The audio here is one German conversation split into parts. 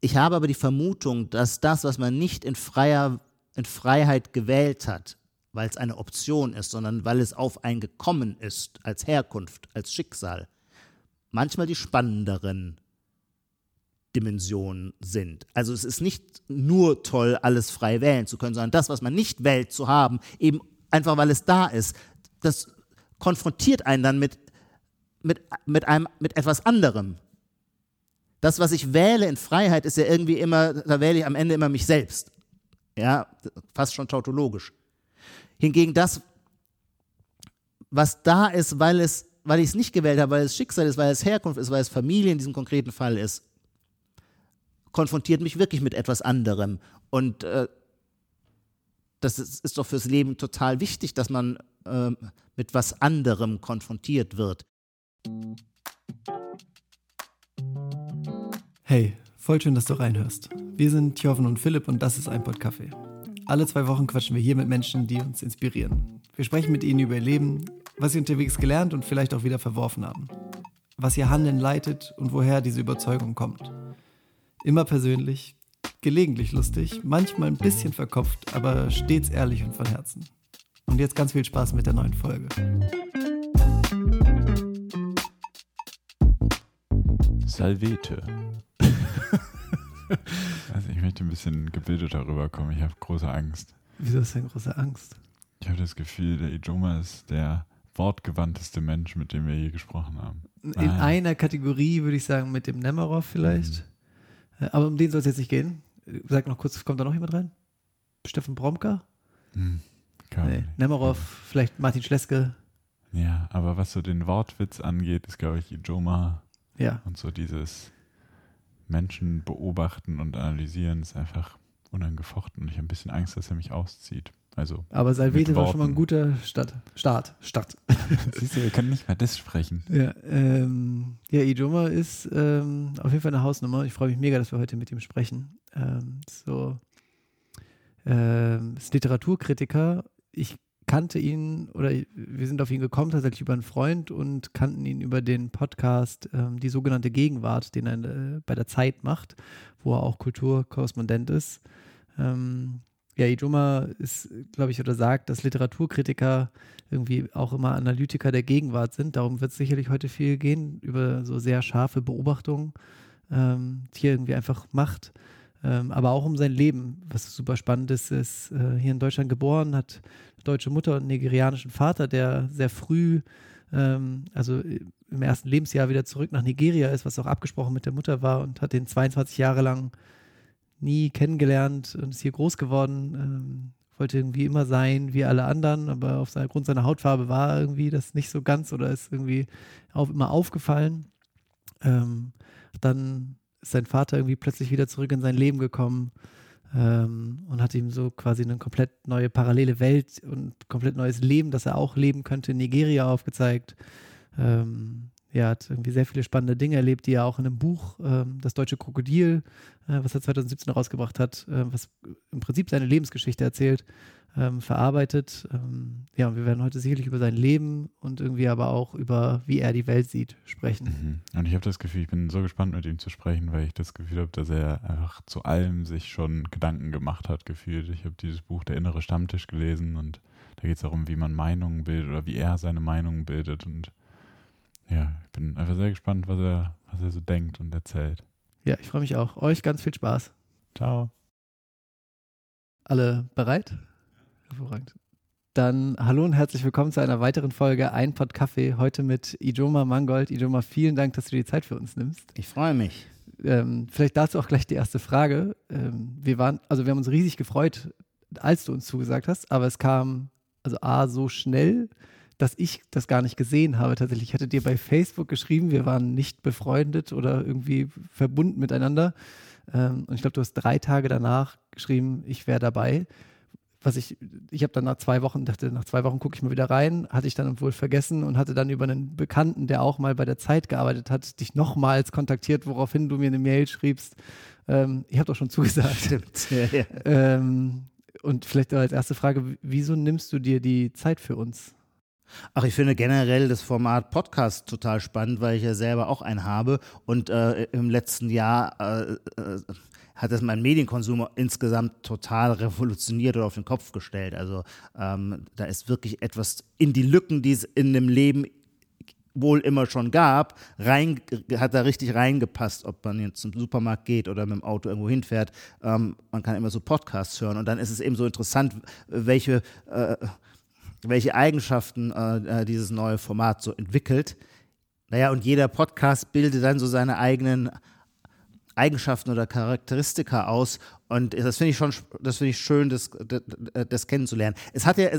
Ich habe aber die Vermutung, dass das, was man nicht in, freier, in Freiheit gewählt hat, weil es eine Option ist, sondern weil es auf einen gekommen ist, als Herkunft, als Schicksal, manchmal die spannenderen Dimensionen sind. Also es ist nicht nur toll, alles frei wählen zu können, sondern das, was man nicht wählt zu haben, eben einfach weil es da ist, das konfrontiert einen dann mit, mit, mit, einem, mit etwas anderem. Das, was ich wähle in Freiheit, ist ja irgendwie immer, da wähle ich am Ende immer mich selbst. Ja, fast schon tautologisch. Hingegen das, was da ist, weil es, weil ich es nicht gewählt habe, weil es Schicksal ist, weil es Herkunft ist, weil es Familie in diesem konkreten Fall ist, konfrontiert mich wirklich mit etwas anderem. Und äh, das ist, ist, doch fürs Leben total wichtig, dass man äh, mit was anderem konfrontiert wird. Hey, voll schön, dass du reinhörst. Wir sind Joven und Philipp und das ist ein Pod Kaffee. Alle zwei Wochen quatschen wir hier mit Menschen, die uns inspirieren. Wir sprechen mit ihnen über ihr Leben, was sie unterwegs gelernt und vielleicht auch wieder verworfen haben. Was ihr Handeln leitet und woher diese Überzeugung kommt. Immer persönlich, gelegentlich lustig, manchmal ein bisschen verkopft, aber stets ehrlich und von Herzen. Und jetzt ganz viel Spaß mit der neuen Folge. Salvete. also ich möchte ein bisschen gebildeter rüberkommen. Ich habe große Angst. Wieso hast du denn große Angst? Ich habe das Gefühl, der Ijoma ist der wortgewandteste Mensch, mit dem wir je gesprochen haben. In ah. einer Kategorie würde ich sagen, mit dem Nemerov vielleicht. Mhm. Äh, aber um den soll es jetzt nicht gehen. Sag noch kurz, kommt da noch jemand rein? Steffen Bromka? Mhm. Nee. Nemerov, vielleicht Martin Schleske. Ja, aber was so den Wortwitz angeht, ist, glaube ich, Ijoma. Ja. Und so dieses Menschen beobachten und analysieren ist einfach unangefochten. Und ich habe ein bisschen Angst, dass er mich auszieht. Also Aber Salvete war schon mal ein guter Stadt. Start. Stadt. Siehst du, wir können nicht mal das sprechen. Ja, ähm, ja Ijoma ist ähm, auf jeden Fall eine Hausnummer. Ich freue mich mega, dass wir heute mit ihm sprechen. Ähm, so, ähm, ist Literaturkritiker. Ich kannte ihn oder wir sind auf ihn gekommen tatsächlich über einen Freund und kannten ihn über den Podcast ähm, Die sogenannte Gegenwart, den er äh, bei der Zeit macht, wo er auch Kulturkorrespondent ist. Ähm, ja, Ijoma ist, glaube ich, oder sagt, dass Literaturkritiker irgendwie auch immer Analytiker der Gegenwart sind. Darum wird es sicherlich heute viel gehen, über so sehr scharfe Beobachtungen, ähm, die er irgendwie einfach macht. Ähm, aber auch um sein Leben, was super spannend ist, ist äh, hier in Deutschland geboren, hat eine deutsche Mutter und einen nigerianischen Vater, der sehr früh, ähm, also im ersten Lebensjahr wieder zurück nach Nigeria ist, was auch abgesprochen mit der Mutter war und hat den 22 Jahre lang nie kennengelernt und ist hier groß geworden. Ähm, wollte irgendwie immer sein wie alle anderen, aber aufgrund seiner Hautfarbe war irgendwie das nicht so ganz oder ist irgendwie auch immer aufgefallen. Ähm, dann ist sein Vater irgendwie plötzlich wieder zurück in sein Leben gekommen ähm, und hat ihm so quasi eine komplett neue parallele Welt und komplett neues Leben, das er auch leben könnte, in Nigeria aufgezeigt. Ähm, er hat irgendwie sehr viele spannende Dinge erlebt, die er auch in einem Buch, ähm, Das Deutsche Krokodil, äh, was er 2017 rausgebracht hat, äh, was im Prinzip seine Lebensgeschichte erzählt, ähm, verarbeitet. Ähm, ja, und wir werden heute sicherlich über sein Leben und irgendwie aber auch über, wie er die Welt sieht, sprechen. Mhm. Und ich habe das Gefühl, ich bin so gespannt, mit ihm zu sprechen, weil ich das Gefühl habe, dass er einfach zu allem sich schon Gedanken gemacht hat, gefühlt. Ich habe dieses Buch Der innere Stammtisch gelesen und da geht es darum, wie man Meinungen bildet oder wie er seine Meinungen bildet und ja, ich bin einfach sehr gespannt, was er, was er so denkt und erzählt. Ja, ich freue mich auch. Euch ganz viel Spaß. Ciao. Alle bereit? Hervorragend. Dann hallo und herzlich willkommen zu einer weiteren Folge Ein Pott Kaffee. Heute mit Ijoma Mangold. Ijoma, vielen Dank, dass du dir die Zeit für uns nimmst. Ich freue mich. Ähm, vielleicht dazu auch gleich die erste Frage. Ähm, wir waren, also wir haben uns riesig gefreut, als du uns zugesagt hast, aber es kam also A so schnell, dass ich das gar nicht gesehen habe. Tatsächlich ich hatte dir bei Facebook geschrieben, wir waren nicht befreundet oder irgendwie verbunden miteinander. Ähm, und ich glaube, du hast drei Tage danach geschrieben, ich wäre dabei. Was ich, ich habe dann nach zwei Wochen, dachte, nach zwei Wochen gucke ich mal wieder rein, hatte ich dann wohl vergessen und hatte dann über einen Bekannten, der auch mal bei der Zeit gearbeitet hat, dich nochmals kontaktiert, woraufhin du mir eine Mail schriebst. Ähm, ich habe doch schon zugesagt. Stimmt. Ja, ja. Ähm, und vielleicht als erste Frage, wieso nimmst du dir die Zeit für uns? Ach, ich finde generell das Format Podcast total spannend, weil ich ja selber auch einen habe und äh, im letzten Jahr äh, äh, hat das meinen Medienkonsum insgesamt total revolutioniert oder auf den Kopf gestellt. Also ähm, da ist wirklich etwas in die Lücken, die es in dem Leben wohl immer schon gab, rein, hat da richtig reingepasst, ob man jetzt zum Supermarkt geht oder mit dem Auto irgendwo hinfährt. Ähm, man kann immer so Podcasts hören und dann ist es eben so interessant, welche, äh, welche Eigenschaften äh, äh dieses neue Format so entwickelt. Naja, und jeder Podcast bildet dann so seine eigenen Eigenschaften oder Charakteristika aus. Und das finde ich schon, das finde ich schön, das, das, das, kennenzulernen. Es hat ja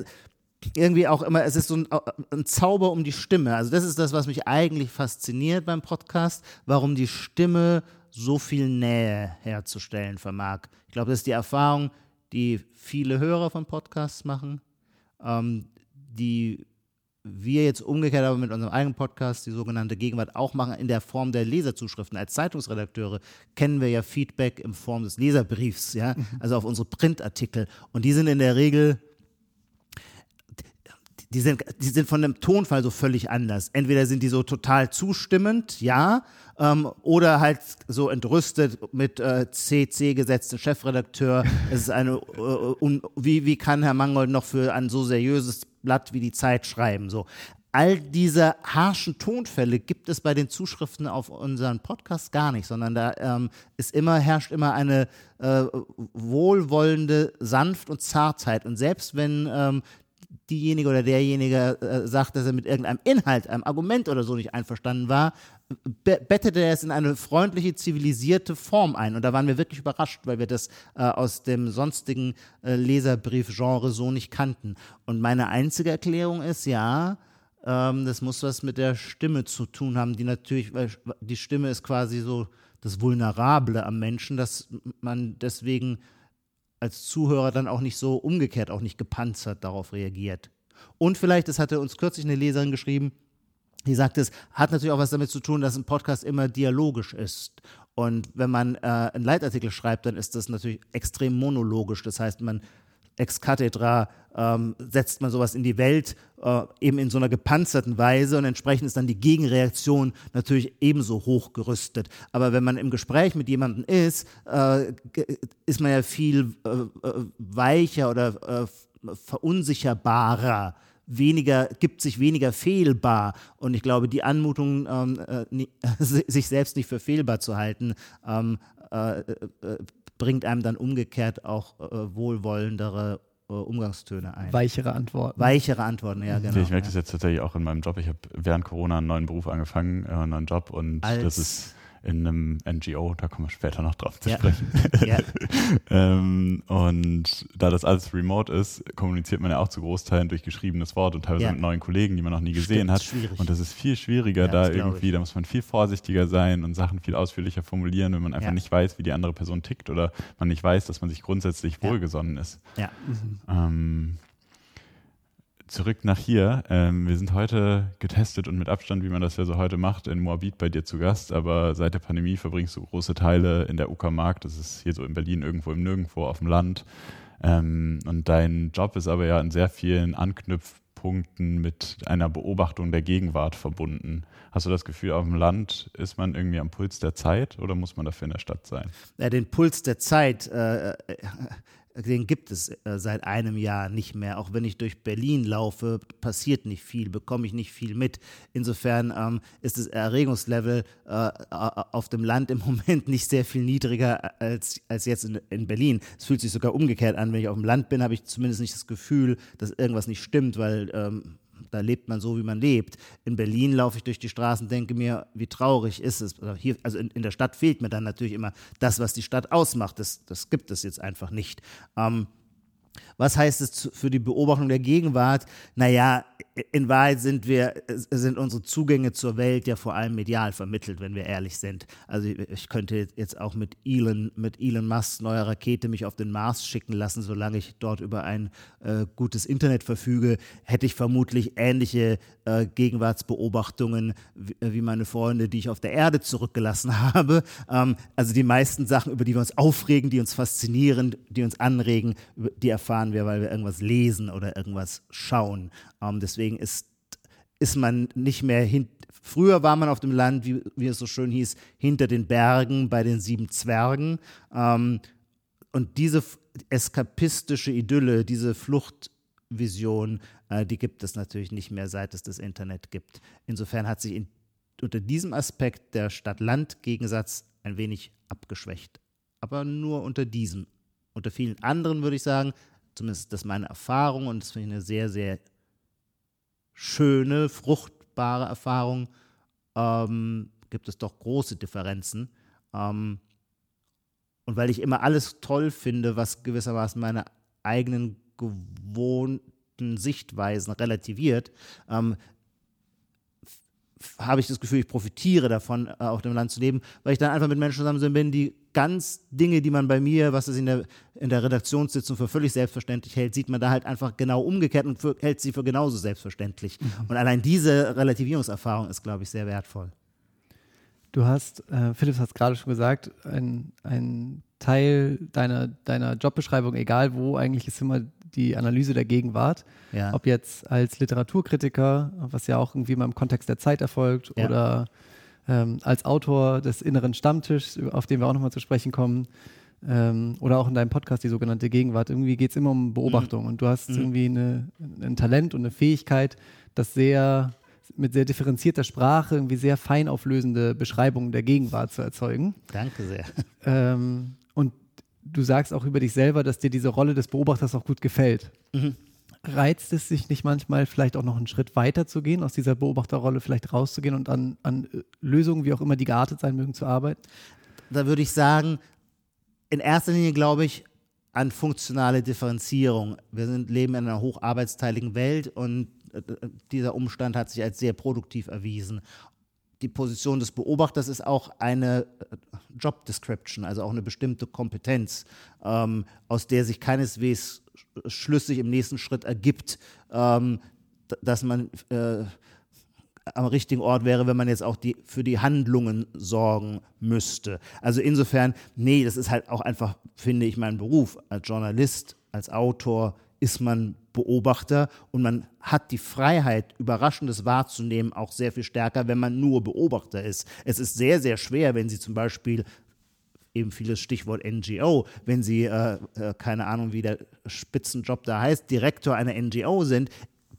irgendwie auch immer, es ist so ein, ein, Zauber um die Stimme. Also das ist das, was mich eigentlich fasziniert beim Podcast, warum die Stimme so viel Nähe herzustellen vermag. Ich glaube, das ist die Erfahrung, die viele Hörer von Podcasts machen, ähm, die wir jetzt umgekehrt aber mit unserem eigenen Podcast, die sogenannte Gegenwart, auch machen in der Form der Leserzuschriften. Als Zeitungsredakteure kennen wir ja Feedback in Form des Leserbriefs, ja, mhm. also auf unsere Printartikel. Und die sind in der Regel die sind, die sind von dem Tonfall so völlig anders. Entweder sind die so total zustimmend, ja, ähm, oder halt so entrüstet mit äh, CC gesetzten Chefredakteur. Es ist eine, äh, un, wie, wie kann Herr Mangold noch für ein so seriöses Blatt wie die Zeit schreiben? So. All diese harschen Tonfälle gibt es bei den Zuschriften auf unseren Podcast gar nicht, sondern da ähm, ist immer, herrscht immer eine äh, wohlwollende Sanft und Zartheit. Und selbst wenn ähm, diejenige oder derjenige äh, sagt, dass er mit irgendeinem Inhalt, einem Argument oder so nicht einverstanden war, bettete er es in eine freundliche, zivilisierte Form ein. Und da waren wir wirklich überrascht, weil wir das äh, aus dem sonstigen äh, Leserbrief-Genre so nicht kannten. Und meine einzige Erklärung ist, ja, ähm, das muss was mit der Stimme zu tun haben, die natürlich, weil die Stimme ist quasi so das Vulnerable am Menschen, dass man deswegen als Zuhörer dann auch nicht so umgekehrt, auch nicht gepanzert darauf reagiert. Und vielleicht, das hatte uns kürzlich eine Leserin geschrieben, die sagt, es hat natürlich auch was damit zu tun, dass ein Podcast immer dialogisch ist. Und wenn man äh, einen Leitartikel schreibt, dann ist das natürlich extrem monologisch. Das heißt, man ex cathedra ähm, setzt man sowas in die Welt, äh, eben in so einer gepanzerten Weise und entsprechend ist dann die Gegenreaktion natürlich ebenso hochgerüstet. Aber wenn man im Gespräch mit jemandem ist, äh, ist man ja viel äh, äh weicher oder äh, verunsicherbarer weniger, gibt sich weniger fehlbar. Und ich glaube, die Anmutung, ähm, äh, sich selbst nicht für fehlbar zu halten, ähm, äh, äh, bringt einem dann umgekehrt auch äh, wohlwollendere äh, Umgangstöne ein. Weichere Antworten. Weichere Antworten, ja, genau. Ich merke ja. das jetzt tatsächlich auch in meinem Job. Ich habe während Corona einen neuen Beruf angefangen, äh, einen neuen Job und Als das ist in einem NGO, da kommen wir später noch drauf zu ja. sprechen. Ja. ähm, und da das alles remote ist, kommuniziert man ja auch zu Großteilen durch geschriebenes Wort und teilweise ja. mit neuen Kollegen, die man noch nie gesehen Stimmt, hat. Schwierig. Und das ist viel schwieriger, da irgendwie, da muss man viel vorsichtiger sein und Sachen viel ausführlicher formulieren, wenn man einfach nicht weiß, wie die andere Person tickt oder man nicht weiß, dass man sich grundsätzlich wohlgesonnen ist. Ja. Mhm. Ähm, zurück nach hier. Ähm, wir sind heute getestet und mit Abstand, wie man das ja so heute macht, in Moabit bei dir zu Gast. Aber seit der Pandemie verbringst du große Teile in der Uckermark. Das ist hier so in Berlin irgendwo im Nirgendwo auf dem Land. Ähm, und dein Job ist aber ja in sehr vielen Anknüpfpunkten mit einer Beobachtung der Gegenwart verbunden. Hast du das Gefühl, auf dem Land ist man irgendwie am Puls der Zeit oder muss man dafür in der Stadt sein? Ja, den Puls der Zeit äh, den gibt es äh, seit einem Jahr nicht mehr. Auch wenn ich durch Berlin laufe, passiert nicht viel, bekomme ich nicht viel mit. Insofern ähm, ist das Erregungslevel äh, auf dem Land im Moment nicht sehr viel niedriger als, als jetzt in, in Berlin. Es fühlt sich sogar umgekehrt an. Wenn ich auf dem Land bin, habe ich zumindest nicht das Gefühl, dass irgendwas nicht stimmt, weil ähm, da lebt man so, wie man lebt. In Berlin laufe ich durch die Straßen, denke mir, wie traurig ist es. Also, hier, also in, in, der Stadt fehlt mir dann natürlich immer das, was die Stadt ausmacht. Das, das gibt es jetzt einfach nicht. Ähm, was heißt es für die Beobachtung der Gegenwart? Naja, in Wahrheit sind wir, sind unsere Zugänge zur Welt ja vor allem medial vermittelt, wenn wir ehrlich sind. Also ich könnte jetzt auch mit Elon, mit Elon Musks neuer Rakete mich auf den Mars schicken lassen, solange ich dort über ein äh, gutes Internet verfüge, hätte ich vermutlich ähnliche äh, Gegenwartsbeobachtungen wie, äh, wie, meine Freunde, die ich auf der Erde zurückgelassen habe. Ähm, also die meisten Sachen, über die wir uns aufregen, die uns faszinieren, die uns anregen, die erfahren wir, weil wir irgendwas lesen oder irgendwas schauen. Ähm, deswegen ist ist man nicht mehr hin. Früher war man auf dem Land, wie, wie es so schön hieß, hinter den Bergen bei den sieben Zwergen. Ähm, und diese eskapistische Idylle, diese Fluchtvision, äh, die gibt es natürlich nicht mehr, seit es das Internet gibt. Insofern hat sich in, unter diesem Aspekt der Stadt-Land-Gegensatz ein wenig abgeschwächt. Aber nur unter diesem. Unter vielen anderen würde ich sagen, zumindest ist das meine Erfahrung und das finde ich eine sehr, sehr schöne, fruchtbare Erfahrung, ähm, gibt es doch große Differenzen. Ähm, und weil ich immer alles toll finde, was gewissermaßen meine eigenen gewohnten Sichtweisen relativiert, ähm, habe ich das Gefühl, ich profitiere davon, äh, auf dem Land zu leben, weil ich dann einfach mit Menschen zusammen bin, die ganz Dinge, die man bei mir, was es in der, in der Redaktionssitzung für völlig selbstverständlich hält, sieht man da halt einfach genau umgekehrt und für, hält sie für genauso selbstverständlich. Mhm. Und allein diese Relativierungserfahrung ist, glaube ich, sehr wertvoll. Du hast, äh, Philipp hat es gerade schon gesagt, ein, ein Teil deiner, deiner Jobbeschreibung, egal wo, eigentlich ist immer die Analyse der Gegenwart. Ja. Ob jetzt als Literaturkritiker, was ja auch irgendwie mal im Kontext der Zeit erfolgt, ja. oder ähm, als Autor des inneren Stammtischs, auf den wir auch nochmal zu sprechen kommen, ähm, oder auch in deinem Podcast die sogenannte Gegenwart. Irgendwie geht es immer um Beobachtung mhm. und du hast mhm. irgendwie eine, ein Talent und eine Fähigkeit, das sehr mit sehr differenzierter Sprache irgendwie sehr fein auflösende Beschreibungen der Gegenwart zu erzeugen. Danke sehr. Ähm, und du sagst auch über dich selber, dass dir diese Rolle des Beobachters auch gut gefällt. Mhm. Reizt es sich nicht manchmal, vielleicht auch noch einen Schritt weiter zu gehen, aus dieser Beobachterrolle vielleicht rauszugehen und an, an äh, Lösungen, wie auch immer die geartet sein mögen, zu arbeiten? Da würde ich sagen, in erster Linie glaube ich an funktionale Differenzierung. Wir sind, leben in einer hocharbeitsteiligen Welt und äh, dieser Umstand hat sich als sehr produktiv erwiesen. Die Position des Beobachters ist auch eine äh, Job Description, also auch eine bestimmte Kompetenz, ähm, aus der sich keineswegs schlüssig im nächsten Schritt ergibt, ähm, dass man äh, am richtigen Ort wäre, wenn man jetzt auch die, für die Handlungen sorgen müsste. Also insofern, nee, das ist halt auch einfach, finde ich, mein Beruf. Als Journalist, als Autor ist man Beobachter und man hat die Freiheit, Überraschendes wahrzunehmen, auch sehr viel stärker, wenn man nur Beobachter ist. Es ist sehr, sehr schwer, wenn Sie zum Beispiel eben vieles Stichwort NGO, wenn Sie, äh, äh, keine Ahnung, wie der Spitzenjob da heißt, Direktor einer NGO sind,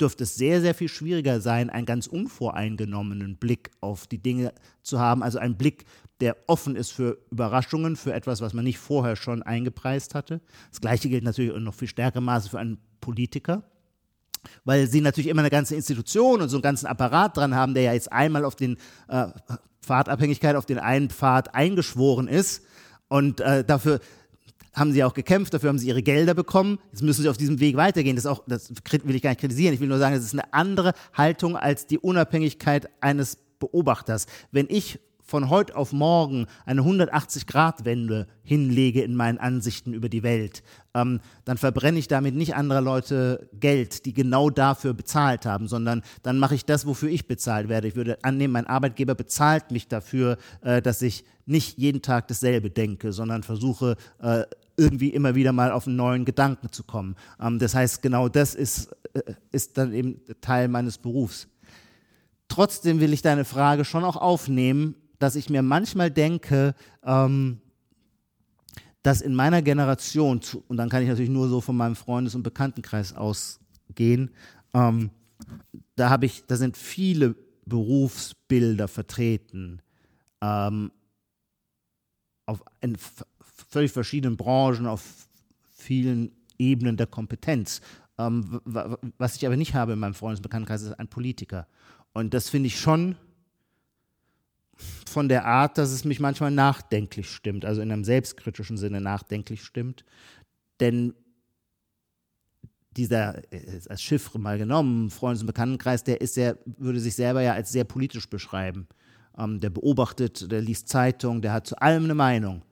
dürfte es sehr, sehr viel schwieriger sein, einen ganz unvoreingenommenen Blick auf die Dinge zu haben. Also einen Blick, der offen ist für Überraschungen, für etwas, was man nicht vorher schon eingepreist hatte. Das Gleiche gilt natürlich in noch viel stärkerem Maße für einen Politiker, weil sie natürlich immer eine ganze Institution und so einen ganzen Apparat dran haben, der ja jetzt einmal auf den äh, Pfadabhängigkeit, auf den einen Pfad eingeschworen ist. Und äh, dafür haben sie auch gekämpft, dafür haben sie ihre Gelder bekommen. Jetzt müssen sie auf diesem Weg weitergehen. Das, auch, das will ich gar nicht kritisieren. Ich will nur sagen, es ist eine andere Haltung als die Unabhängigkeit eines Beobachters. Wenn ich von heute auf morgen eine 180-Grad-Wende hinlege in meinen Ansichten über die Welt, ähm, dann verbrenne ich damit nicht anderer Leute Geld, die genau dafür bezahlt haben, sondern dann mache ich das, wofür ich bezahlt werde. Ich würde annehmen, mein Arbeitgeber bezahlt mich dafür, äh, dass ich nicht jeden Tag dasselbe denke, sondern versuche, äh, irgendwie immer wieder mal auf einen neuen Gedanken zu kommen. Ähm, das heißt, genau das ist, äh, ist dann eben Teil meines Berufs. Trotzdem will ich deine Frage schon auch aufnehmen, dass ich mir manchmal denke, ähm, dass in meiner Generation, und dann kann ich natürlich nur so von meinem Freundes- und Bekanntenkreis ausgehen, ähm, da habe ich, da sind viele Berufsbilder vertreten, ähm, auf in völlig verschiedenen Branchen, auf vielen Ebenen der Kompetenz. Ähm, was ich aber nicht habe in meinem Freundes- und Bekanntenkreis, ist ein Politiker. Und das finde ich schon von der Art, dass es mich manchmal nachdenklich stimmt, also in einem selbstkritischen Sinne nachdenklich stimmt. Denn dieser, als Chiffre mal genommen, Freundes- und Bekanntenkreis, der ist sehr, würde sich selber ja als sehr politisch beschreiben. Ähm, der beobachtet, der liest Zeitung, der hat zu allem eine Meinung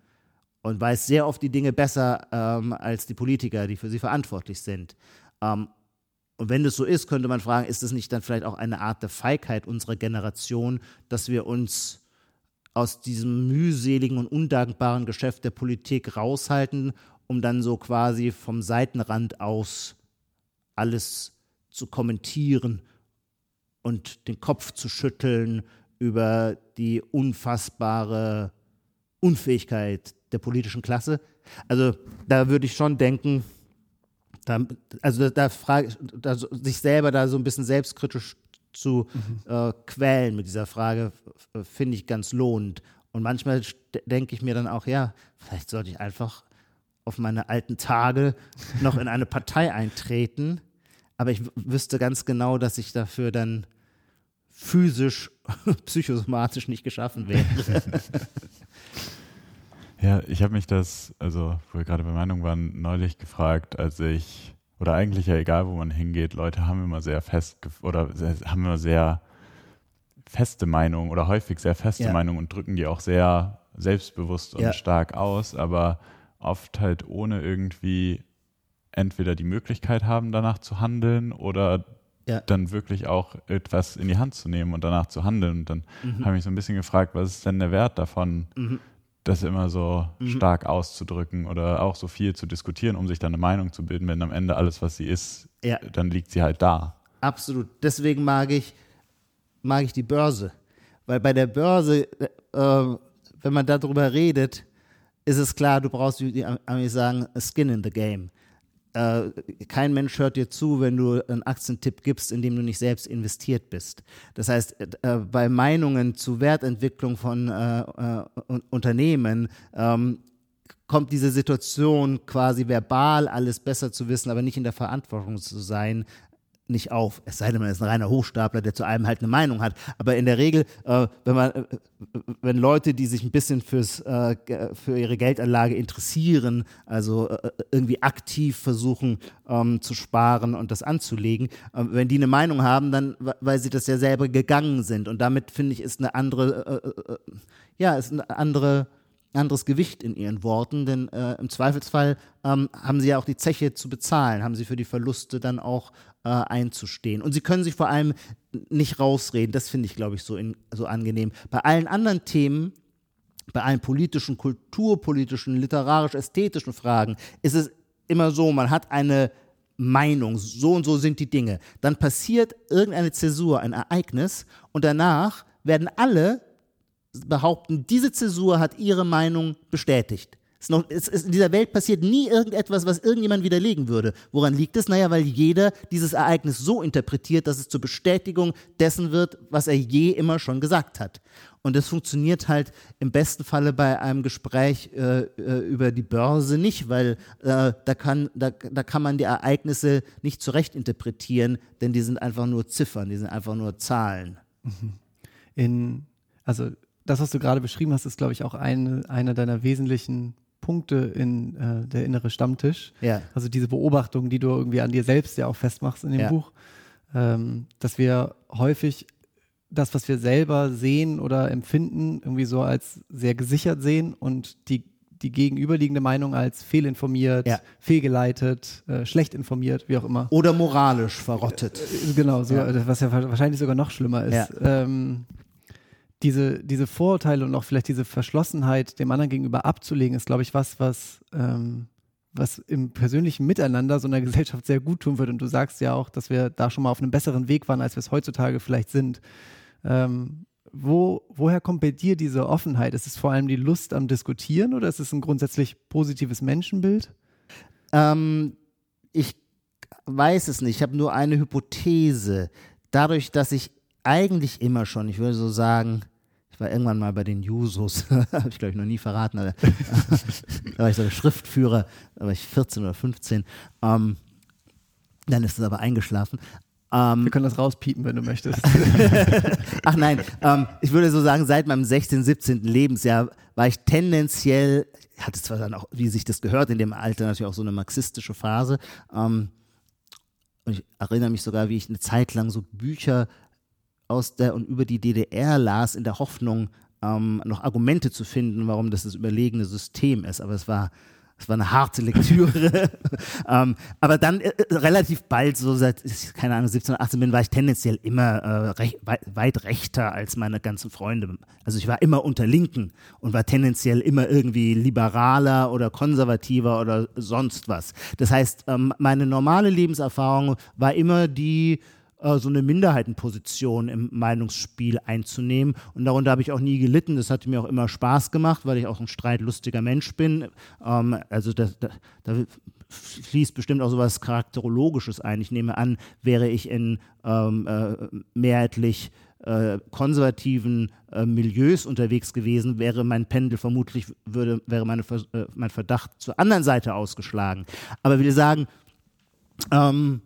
und weiß sehr oft die Dinge besser ähm, als die Politiker, die für sie verantwortlich sind. Ähm, und wenn das so ist, könnte man fragen, ist das nicht dann vielleicht auch eine Art der Feigheit unserer Generation, dass wir uns aus diesem mühseligen und undankbaren Geschäft der Politik raushalten, um dann so quasi vom Seitenrand aus alles zu kommentieren und den Kopf zu schütteln über die unfassbare Unfähigkeit der politischen Klasse. Also da würde ich schon denken, da, also da, frage da, sich selber da so ein bisschen selbstkritisch zu mhm. äh, quälen mit dieser Frage, finde ich ganz lohnend. Und manchmal denke ich mir dann auch, ja, vielleicht sollte ich einfach auf meine alten Tage noch in eine Partei eintreten. Aber ich wüsste ganz genau, dass ich dafür dann physisch, psychosomatisch nicht geschaffen wäre. Ja, ich habe mich das, also wo wir gerade bei Meinung waren, neulich gefragt, als ich, oder eigentlich ja egal, wo man hingeht, Leute haben immer sehr fest, oder haben immer sehr feste Meinungen oder häufig sehr feste ja. Meinungen und drücken die auch sehr selbstbewusst und ja. stark aus, aber oft halt ohne irgendwie entweder die Möglichkeit haben, danach zu handeln oder ja. dann wirklich auch etwas in die Hand zu nehmen und danach zu handeln. Und dann mhm. habe ich mich so ein bisschen gefragt, was ist denn der Wert davon, mhm das immer so mhm. stark auszudrücken oder auch so viel zu diskutieren, um sich dann eine Meinung zu bilden, wenn am Ende alles, was sie ist, ja. dann liegt sie halt da. Absolut. Deswegen mag ich, mag ich die Börse. Weil bei der Börse, äh, wenn man darüber redet, ist es klar, du brauchst, wie die Amis sagen, a skin in the game äh, kein Mensch hört dir zu, wenn du einen Aktientipp gibst, in dem du nicht selbst investiert bist. Das heißt, äh, bei Meinungen zu Wertentwicklung von äh, äh Unternehmen ähm, kommt diese Situation quasi verbal alles besser zu wissen, aber nicht in der Verantwortung zu sein, nicht auf. Es sei denn, man ist ein reiner Hochstapler, der zu allem halt eine Meinung hat. Aber in der Regel, äh, wenn man, äh, wenn Leute, die sich ein bisschen fürs, äh, für ihre Geldanlage interessieren, also äh, irgendwie aktiv versuchen ähm, zu sparen und das anzulegen, äh, wenn die eine Meinung haben, dann, weil sie das ja selber gegangen sind. Und damit finde ich, ist eine andere, äh, ja, ist eine andere anderes Gewicht in ihren Worten, denn äh, im Zweifelsfall ähm, haben sie ja auch die Zeche zu bezahlen, haben sie für die Verluste dann auch äh, einzustehen. Und sie können sich vor allem nicht rausreden, das finde ich, glaube ich, so, in, so angenehm. Bei allen anderen Themen, bei allen politischen, kulturpolitischen, literarisch-ästhetischen Fragen ist es immer so, man hat eine Meinung, so und so sind die Dinge. Dann passiert irgendeine Zäsur, ein Ereignis und danach werden alle behaupten, diese Zäsur hat ihre Meinung bestätigt. Es noch, es, es, in dieser Welt passiert nie irgendetwas, was irgendjemand widerlegen würde. Woran liegt es? Naja, weil jeder dieses Ereignis so interpretiert, dass es zur Bestätigung dessen wird, was er je immer schon gesagt hat. Und das funktioniert halt im besten Falle bei einem Gespräch äh, äh über die Börse nicht, weil äh, da, kann, da, da kann man die Ereignisse nicht zurecht interpretieren, denn die sind einfach nur Ziffern, die sind einfach nur Zahlen. Mhm. In, also das, was du gerade beschrieben hast, ist, glaube ich, auch eine, einer deiner wesentlichen Punkte in äh, der innere Stammtisch. Ja. Also diese Beobachtung, die du irgendwie an dir selbst ja auch festmachst in dem ja. Buch, ähm, dass wir häufig das, was wir selber sehen oder empfinden, irgendwie so als sehr gesichert sehen und die, die gegenüberliegende Meinung als fehlinformiert, ja. fehlgeleitet, äh, schlecht informiert, wie auch immer. Oder moralisch verrottet. Äh, genau, so, ja. was ja wahrscheinlich sogar noch schlimmer ist. Ähm, diese, diese Vorurteile und auch vielleicht diese Verschlossenheit dem anderen gegenüber abzulegen, ist, glaube ich, was, was, ähm, was im persönlichen Miteinander so einer Gesellschaft sehr gut tun wird. Und du sagst ja auch, dass wir da schon mal auf einem besseren Weg waren, als wir es heutzutage vielleicht sind. Ähm, wo, woher kommt bei dir diese Offenheit? Ist es vor allem die Lust am Diskutieren oder ist es ein grundsätzlich positives Menschenbild? Ähm, ich weiß es nicht. Ich habe nur eine Hypothese. Dadurch, dass ich eigentlich immer schon, ich würde so sagen, ich war irgendwann mal bei den Jusos, habe ich glaube ich noch nie verraten, aber, da war ich so der Schriftführer, da war ich 14 oder 15. Ähm, dann ist es aber eingeschlafen. Ähm, Wir können das rauspiepen, wenn du möchtest. Ach nein, ähm, ich würde so sagen, seit meinem 16., 17. Lebensjahr war ich tendenziell, hatte zwar dann auch, wie sich das gehört, in dem Alter natürlich auch so eine marxistische Phase. Ähm, und ich erinnere mich sogar, wie ich eine Zeit lang so Bücher aus der und über die DDR las, in der Hoffnung, ähm, noch Argumente zu finden, warum das das überlegene System ist. Aber es war, es war eine harte Lektüre. ähm, aber dann äh, äh, relativ bald, so seit, keine Ahnung, 17 oder 18 bin, war ich tendenziell immer äh, rech, weit, weit, rechter als meine ganzen Freunde. Also ich war immer unter Linken und war tendenziell immer irgendwie liberaler oder konservativer oder sonst was. Das heißt, ähm, meine normale Lebenserfahrung war immer die, äh, so eine Minderheitenposition im Meinungsspiel einzunehmen. Und darunter habe ich auch nie gelitten. Das hat mir auch immer Spaß gemacht, weil ich auch ein streitlustiger Mensch bin. Ähm, also da, da, da, fließt bestimmt auch so was Charakterologisches ein. Ich nehme an, wäre ich in ähm, äh, mehrheitlich äh, konservativen äh, Milieus unterwegs gewesen, wäre mein Pendel vermutlich, würde, wäre meine, äh, mein Verdacht zur anderen Seite ausgeschlagen. Aber wir sagen, ähm,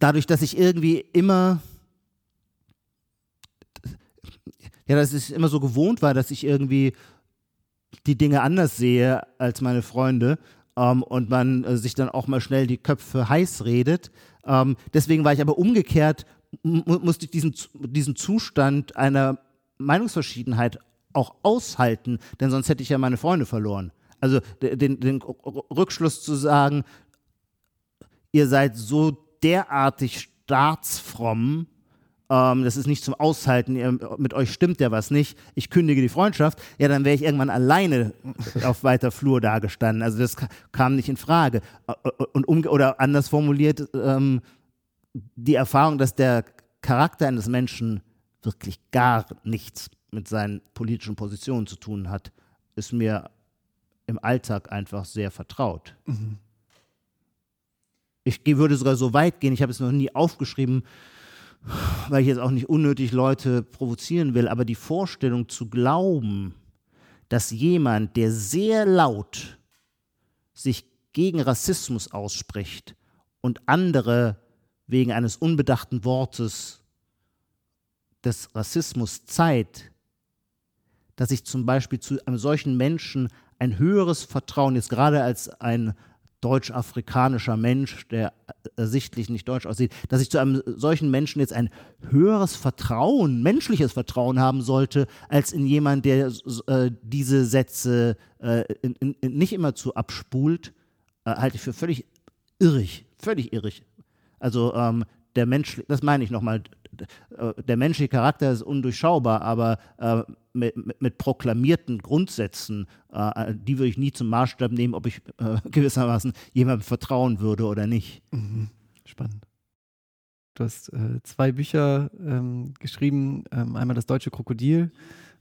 dadurch, dass ich irgendwie immer, ja, dass ich immer so gewohnt war, dass ich irgendwie die Dinge anders sehe als meine Freunde ähm, und man äh, sich dann auch mal schnell die Köpfe heiß redet. Ähm, deswegen war ich aber umgekehrt, musste ich diesen, diesen Zustand einer Meinungsverschiedenheit auch aushalten, denn sonst hätte ich ja meine Freunde verloren. Also den, den Rückschluss zu sagen, ihr seid so derartig staatsfromm, ähm, das ist nicht zum Aushalten, ihr, mit euch stimmt ja was nicht, ich kündige die Freundschaft, ja, dann wäre ich irgendwann alleine auf weiter Flur dagestanden. Also das kam nicht in Frage. Und um, oder anders formuliert, ähm, die Erfahrung, dass der Charakter eines Menschen wirklich gar nichts mit seinen politischen Positionen zu tun hat, ist mir im Alltag einfach sehr vertraut. Mhm ich würde sogar so weit gehen, ich habe es noch nie aufgeschrieben, weil ich jetzt auch nicht unnötig Leute provozieren will, aber die Vorstellung zu glauben, dass jemand, der sehr laut sich gegen Rassismus ausspricht und andere wegen eines unbedachten Wortes des Rassismus zeigt, dass ich zum Beispiel zu einem solchen Menschen ein höheres Vertrauen, jetzt gerade als ein deutsch-afrikanischer Mensch, der ersichtlich nicht deutsch aussieht, dass ich zu einem solchen Menschen jetzt ein höheres Vertrauen, menschliches Vertrauen haben sollte, als in jemand, der äh, diese Sätze äh, in, in, nicht immer zu abspult, äh, halte ich für völlig irrig, völlig irrig. Also ähm, der Mensch, das meine ich nochmal, der menschliche Charakter ist undurchschaubar, aber äh, mit, mit, proklamierten Grundsätzen, äh, die würde ich nie zum Maßstab nehmen, ob ich äh, gewissermaßen jemandem vertrauen würde oder nicht. Mhm. Spannend. Du hast äh, zwei Bücher ähm, geschrieben, ähm, einmal das Deutsche Krokodil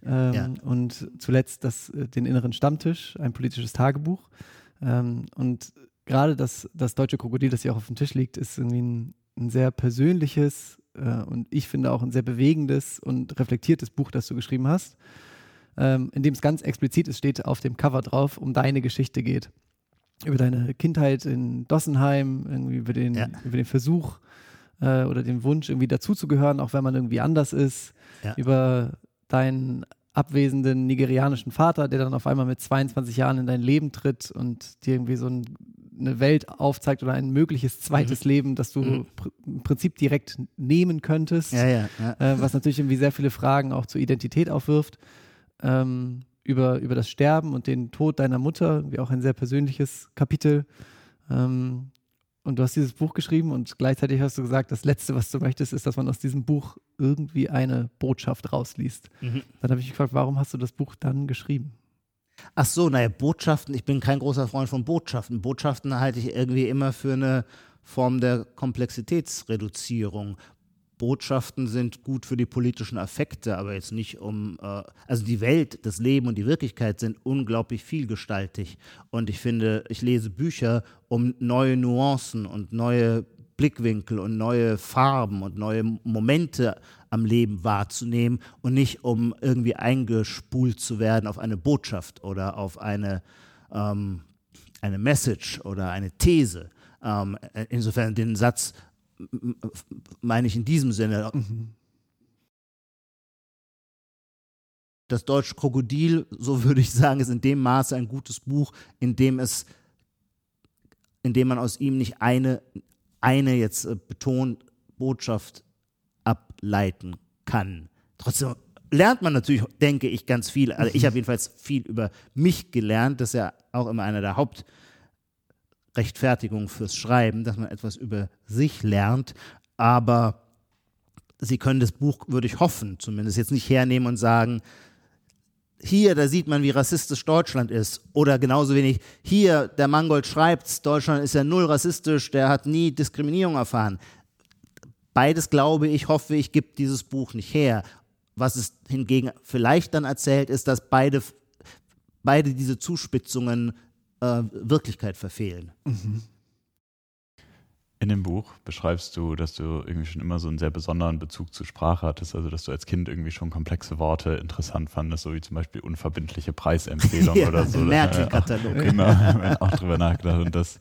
ähm, ja. und zuletzt das, äh, den inneren Stammtisch, ein politisches Tagebuch. Ähm, und gerade das, das Deutsche Krokodil, das hier auch auf dem Tisch liegt, ist irgendwie ein, ein sehr persönliches äh, und ich finde auch ein sehr bewegendes und reflektiertes Buch, das du geschrieben hast, ähm, in dem es ganz explizit ist, steht auf dem Cover drauf, um deine Geschichte geht. Über deine Kindheit in Dossenheim, irgendwie über den, ja. über den Versuch äh, oder den Wunsch, irgendwie dazuzugehören, auch wenn man irgendwie anders ist, ja. über deinen abwesenden nigerianischen Vater, der dann auf einmal mit 22 Jahren in dein Leben tritt und dir irgendwie so ein eine Welt aufzeigt oder ein mögliches zweites mhm. Leben, das du mhm. pr im Prinzip direkt nehmen könntest. Ja, ja, ja. Äh, was natürlich irgendwie sehr viele Fragen auch zur Identität aufwirft. Ähm, über, über das Sterben und den Tod deiner Mutter, wie auch ein sehr persönliches Kapitel. Ähm, und du hast dieses Buch geschrieben und gleichzeitig hast du gesagt, das Letzte, was du möchtest, ist, dass man aus diesem Buch irgendwie eine Botschaft rausliest. Mhm. Dann habe ich mich gefragt, warum hast du das Buch dann geschrieben? Ach so, naja, Botschaften, ich bin kein großer Freund von Botschaften. Botschaften halte ich irgendwie immer für eine Form der Komplexitätsreduzierung. Botschaften sind gut für die politischen Affekte, aber jetzt nicht um, äh, also die Welt, das Leben und die Wirklichkeit sind unglaublich vielgestaltig. Und ich finde, ich lese Bücher, um neue Nuancen und neue Blickwinkel und neue Farben und neue Momente am Leben wahrzunehmen und nicht um irgendwie eingespult zu werden auf eine Botschaft oder auf eine, ähm, eine Message oder eine These. Ähm, insofern den Satz meine ich in diesem Sinne. Mhm. Das Deutsche Krokodil, so würde ich sagen, ist in dem Maße ein gutes Buch, in dem es, in dem man aus ihm nicht eine, eine jetzt äh, betont Botschaft ableiten kann. Trotzdem lernt man natürlich, denke ich, ganz viel. Also ich habe jedenfalls viel über mich gelernt. Das ist ja auch immer einer der Hauptrechtfertigungen fürs Schreiben, dass man etwas über sich lernt. Aber Sie können das Buch, würde ich hoffen, zumindest jetzt nicht hernehmen und sagen, hier, da sieht man, wie rassistisch Deutschland ist. Oder genauso wenig, hier, der Mangold schreibt, Deutschland ist ja null rassistisch, der hat nie Diskriminierung erfahren beides, glaube ich, hoffe ich, gibt dieses Buch nicht her. Was es hingegen vielleicht dann erzählt, ist, dass beide, beide diese Zuspitzungen äh, Wirklichkeit verfehlen. Mhm. In dem Buch beschreibst du, dass du irgendwie schon immer so einen sehr besonderen Bezug zur Sprache hattest, also dass du als Kind irgendwie schon komplexe Worte interessant fandest, so wie zum Beispiel unverbindliche Preisempfehlung ja, oder so. Merkel-Katalog. Genau, auch drüber nachgedacht und das,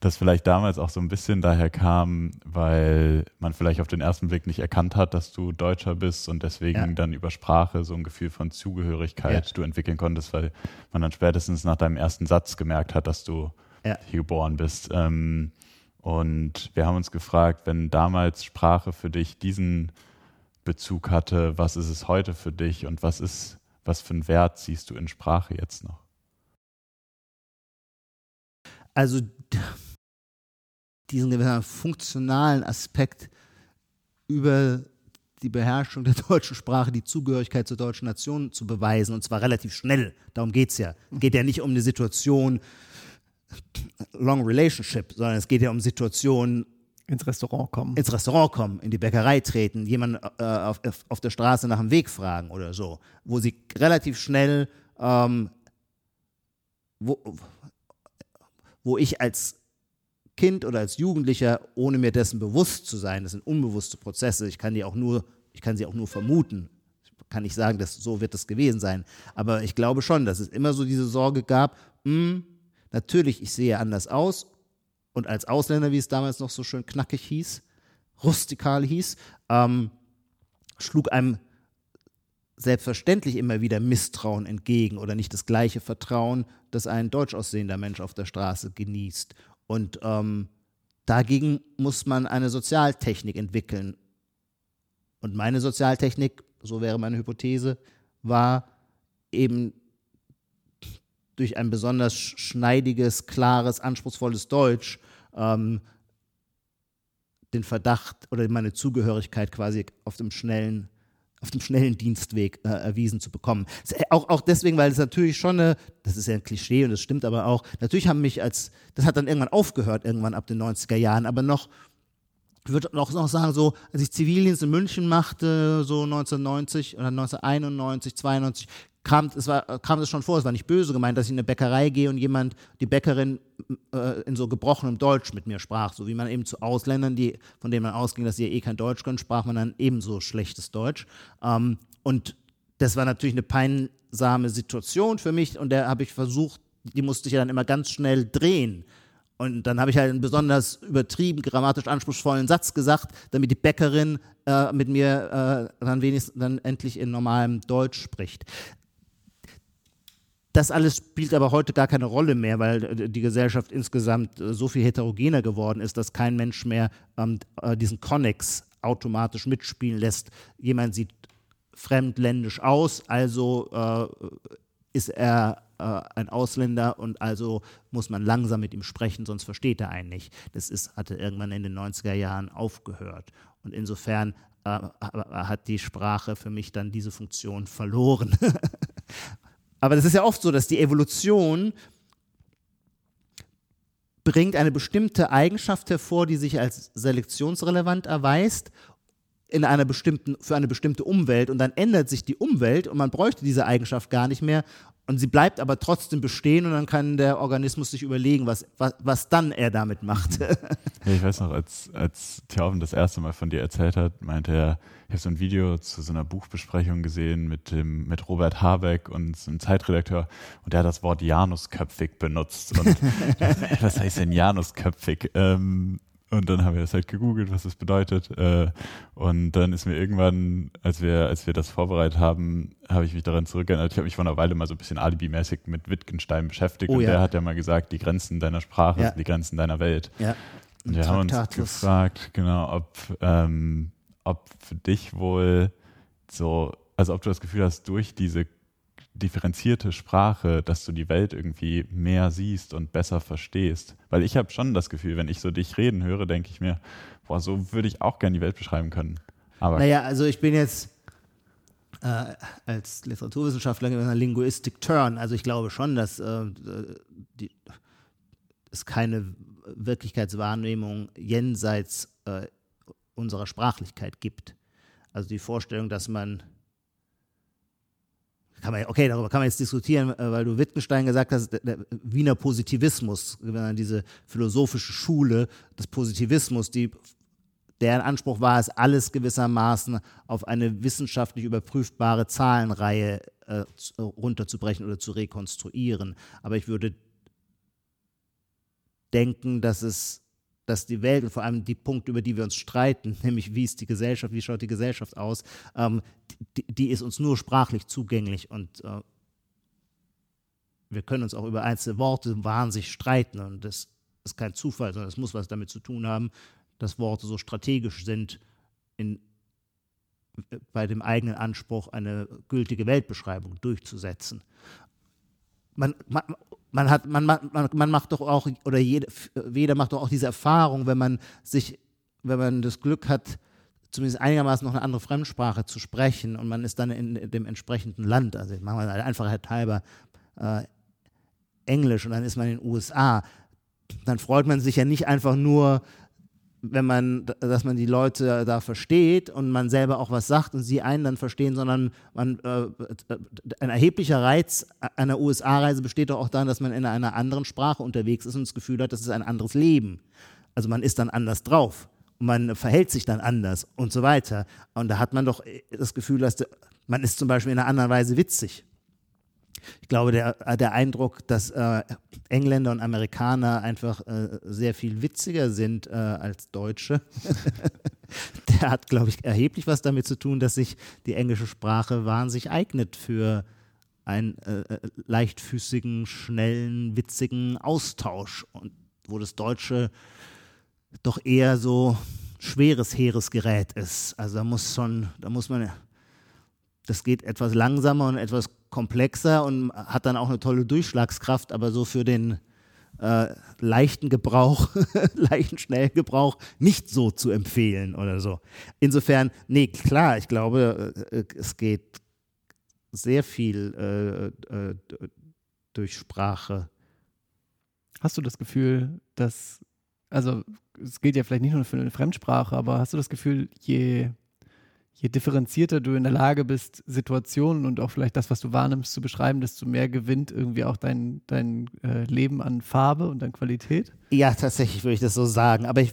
das vielleicht damals auch so ein bisschen daher kam, weil man vielleicht auf den ersten Blick nicht erkannt hat, dass du Deutscher bist und deswegen ja. dann über Sprache so ein Gefühl von Zugehörigkeit ja. du entwickeln konntest, weil man dann spätestens nach deinem ersten Satz gemerkt hat, dass du hier geboren bist. Ähm, und wir haben uns gefragt, wenn damals Sprache für dich diesen Bezug hatte, was ist es heute für dich und was ist, was für einen Wert siehst du in Sprache jetzt noch? Also diesen funktionalen Aspekt über die Beherrschung der deutschen Sprache, die Zugehörigkeit zur deutschen Nation zu beweisen, und zwar relativ schnell. Darum geht es ja. Es geht ja nicht um eine Situation, Long Relationship, sondern es geht ja um Situationen, ins Restaurant kommen. Ins Restaurant kommen, in die Bäckerei treten, jemanden äh, auf, auf der Straße nach dem Weg fragen oder so, wo sie relativ schnell, ähm, wo, wo ich als Kind oder als Jugendlicher, ohne mir dessen bewusst zu sein, das sind unbewusste Prozesse, ich kann die auch nur, ich kann sie auch nur vermuten, ich kann nicht sagen, dass so wird es gewesen sein, aber ich glaube schon, dass es immer so diese Sorge gab, mh, hm, Natürlich, ich sehe anders aus und als Ausländer, wie es damals noch so schön knackig hieß, rustikal hieß, ähm, schlug einem selbstverständlich immer wieder Misstrauen entgegen oder nicht das gleiche Vertrauen, das ein deutsch aussehender Mensch auf der Straße genießt. Und ähm, dagegen muss man eine Sozialtechnik entwickeln. Und meine Sozialtechnik, so wäre meine Hypothese, war eben durch ein besonders schneidiges, klares, anspruchsvolles Deutsch ähm, den Verdacht oder meine Zugehörigkeit quasi auf dem schnellen auf dem schnellen Dienstweg äh, erwiesen zu bekommen. Auch, auch deswegen, weil es natürlich schon eine, das ist ja ein Klischee und das stimmt aber auch, natürlich haben mich als, das hat dann irgendwann aufgehört, irgendwann ab den 90er Jahren, aber noch, würde auch noch sagen, so, als ich Zivildienst in München machte, so 1990 oder 1991, 92, kam es, war, kam es schon vor, es war nicht böse gemeint, dass ich in eine Bäckerei gehe und jemand, die Bäckerin äh, in so gebrochenem Deutsch mit mir sprach, so wie man eben zu Ausländern, die, von denen man ausging, dass sie ja eh kein Deutsch können, sprach man dann ebenso schlechtes Deutsch. Ähm, und das war natürlich eine peinsame Situation für mich und da habe ich versucht, die musste ich ja dann immer ganz schnell drehen. Und dann habe ich halt einen besonders übertrieben, grammatisch anspruchsvollen Satz gesagt, damit die Bäckerin äh, mit mir äh, dann wenigstens dann endlich in normalem Deutsch spricht. Das alles spielt aber heute gar keine Rolle mehr, weil äh, die Gesellschaft insgesamt äh, so viel heterogener geworden ist, dass kein Mensch mehr ähm, äh, diesen Connex automatisch mitspielen lässt. Jemand sieht fremdländisch aus, also äh, ist er äh, ein Ausländer und also muss man langsam mit ihm sprechen, sonst versteht er einen nicht. Das ist, hatte irgendwann in den 90er Jahren aufgehört. Und insofern äh, hat die Sprache für mich dann diese Funktion verloren. Aber das ist ja oft so, dass die Evolution bringt eine bestimmte Eigenschaft hervor, die sich als selektionsrelevant erweist in einer bestimmten, für eine bestimmte Umwelt und dann ändert sich die Umwelt und man bräuchte diese Eigenschaft gar nicht mehr und sie bleibt aber trotzdem bestehen und dann kann der Organismus sich überlegen, was, was, was dann er damit macht. Ja, ich weiß noch, als, als Thjauven das erste Mal von dir erzählt hat, meinte er, ich habe so ein Video zu so einer Buchbesprechung gesehen mit, dem, mit Robert Habeck und so einem Zeitredakteur und der hat das Wort Janusköpfig benutzt. Und was heißt denn Janusköpfig? Ähm, und dann haben wir das halt gegoogelt, was das bedeutet. Äh, und dann ist mir irgendwann, als wir, als wir das vorbereitet haben, habe ich mich daran zurückerinnert. Ich habe mich vor einer Weile mal so ein bisschen alibimäßig mit Wittgenstein beschäftigt. Oh, und ja. der hat ja mal gesagt, die Grenzen deiner Sprache ja. sind die Grenzen deiner Welt. Ja. Und wir haben uns gefragt, genau, ob, ähm, ob für dich wohl so, also ob du das Gefühl hast, durch diese differenzierte Sprache, dass du die Welt irgendwie mehr siehst und besser verstehst. Weil ich habe schon das Gefühl, wenn ich so dich reden höre, denke ich mir, boah, so würde ich auch gerne die Welt beschreiben können. Aber naja, also ich bin jetzt äh, als Literaturwissenschaftler in einer Linguistic Turn. Also ich glaube schon, dass äh, die, es keine Wirklichkeitswahrnehmung jenseits äh, unserer Sprachlichkeit gibt. Also die Vorstellung, dass man kann man, okay, darüber kann man jetzt diskutieren, äh, weil du Wittgenstein gesagt hast, der, der Wiener Positivismus, diese philosophische Schule des Positivismus, die, deren Anspruch war es, alles gewissermaßen auf eine wissenschaftlich überprüfbare Zahlenreihe äh, runterzubrechen oder zu rekonstruieren. Aber ich würde denken, dass es dass die Welt und vor allem die Punkte, über die wir uns streiten, nämlich wie ist die Gesellschaft, wie schaut die Gesellschaft aus, ähm, die, die, ist uns nur sprachlich zugänglich und äh, wir können uns auch über einzelne Worte wahnsinnig streiten und das ist kein Zufall, sondern es muss was damit zu tun haben, dass Worte so strategisch sind in, bei dem eigenen Anspruch, eine gültige Weltbeschreibung durchzusetzen. Man, man, man hat, man, man, man macht doch auch, oder jeder, jeder macht doch auch diese Erfahrung, wenn man sich, wenn man das Glück hat, zumindest einigermaßen noch eine andere Fremdsprache zu sprechen und man ist dann in dem entsprechenden Land, also machen wir einfach halber äh, Englisch und dann ist man in den USA, dann freut man sich ja nicht einfach nur, wenn man, dass man die Leute da versteht und man selber auch was sagt und sie einen dann verstehen, sondern man, äh, ein erheblicher Reiz einer USA-Reise besteht doch auch darin, dass man in einer anderen Sprache unterwegs ist und das Gefühl hat, das ist ein anderes Leben. Also man ist dann anders drauf und man verhält sich dann anders und so weiter. Und da hat man doch das Gefühl, dass man ist zum Beispiel in einer anderen Weise witzig. Ich glaube, der, der Eindruck, dass äh, Engländer und Amerikaner einfach äh, sehr viel witziger sind äh, als Deutsche, der hat, glaube ich, erheblich was damit zu tun, dass sich die englische Sprache wahnsinnig eignet für einen äh, äh, leichtfüßigen, schnellen, witzigen Austausch. Und wo das Deutsche doch eher so schweres Heeresgerät ist. Also da muss schon, da muss man das geht etwas langsamer und etwas komplexer und hat dann auch eine tolle Durchschlagskraft, aber so für den äh, leichten Gebrauch, leichten schnellen Gebrauch nicht so zu empfehlen oder so. Insofern, nee, klar, ich glaube, äh, es geht sehr viel äh, äh durch Sprache. Hast du das Gefühl, dass, also es geht ja vielleicht nicht nur für eine Fremdsprache, aber hast du das Gefühl, je je differenzierter du in der Lage bist, Situationen und auch vielleicht das, was du wahrnimmst, zu beschreiben, desto mehr gewinnt irgendwie auch dein, dein äh, Leben an Farbe und an Qualität? Ja, tatsächlich würde ich das so sagen. Aber ich,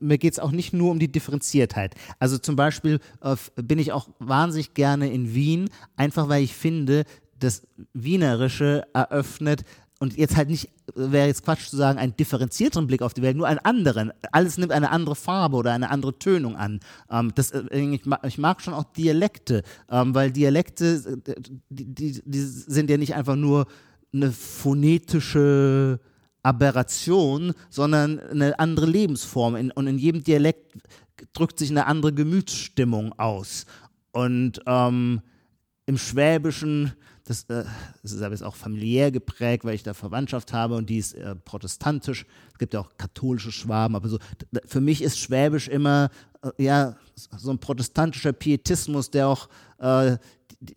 mir geht es auch nicht nur um die Differenziertheit. Also zum Beispiel äh, bin ich auch wahnsinnig gerne in Wien, einfach weil ich finde, das Wienerische eröffnet und jetzt halt nicht, wäre jetzt Quatsch zu sagen, einen differenzierteren Blick auf die Welt, nur einen anderen. Alles nimmt eine andere Farbe oder eine andere Tönung an. Ähm, das, äh, ich, mag, schon auch Dialekte, ähm, weil Dialekte, äh, die, die, die, sind ja nicht einfach nur eine phonetische Aberration, sondern eine andere Lebensform. In, und in jedem Dialekt drückt sich eine andere Gemütsstimmung aus. Und ähm, im Schwäbischen das, äh, das ist aber jetzt auch familiär geprägt, weil ich da Verwandtschaft habe und die ist äh, protestantisch. Es gibt ja auch katholische Schwaben, aber so, für mich ist Schwäbisch immer äh, ja, so ein protestantischer Pietismus, der auch äh, die,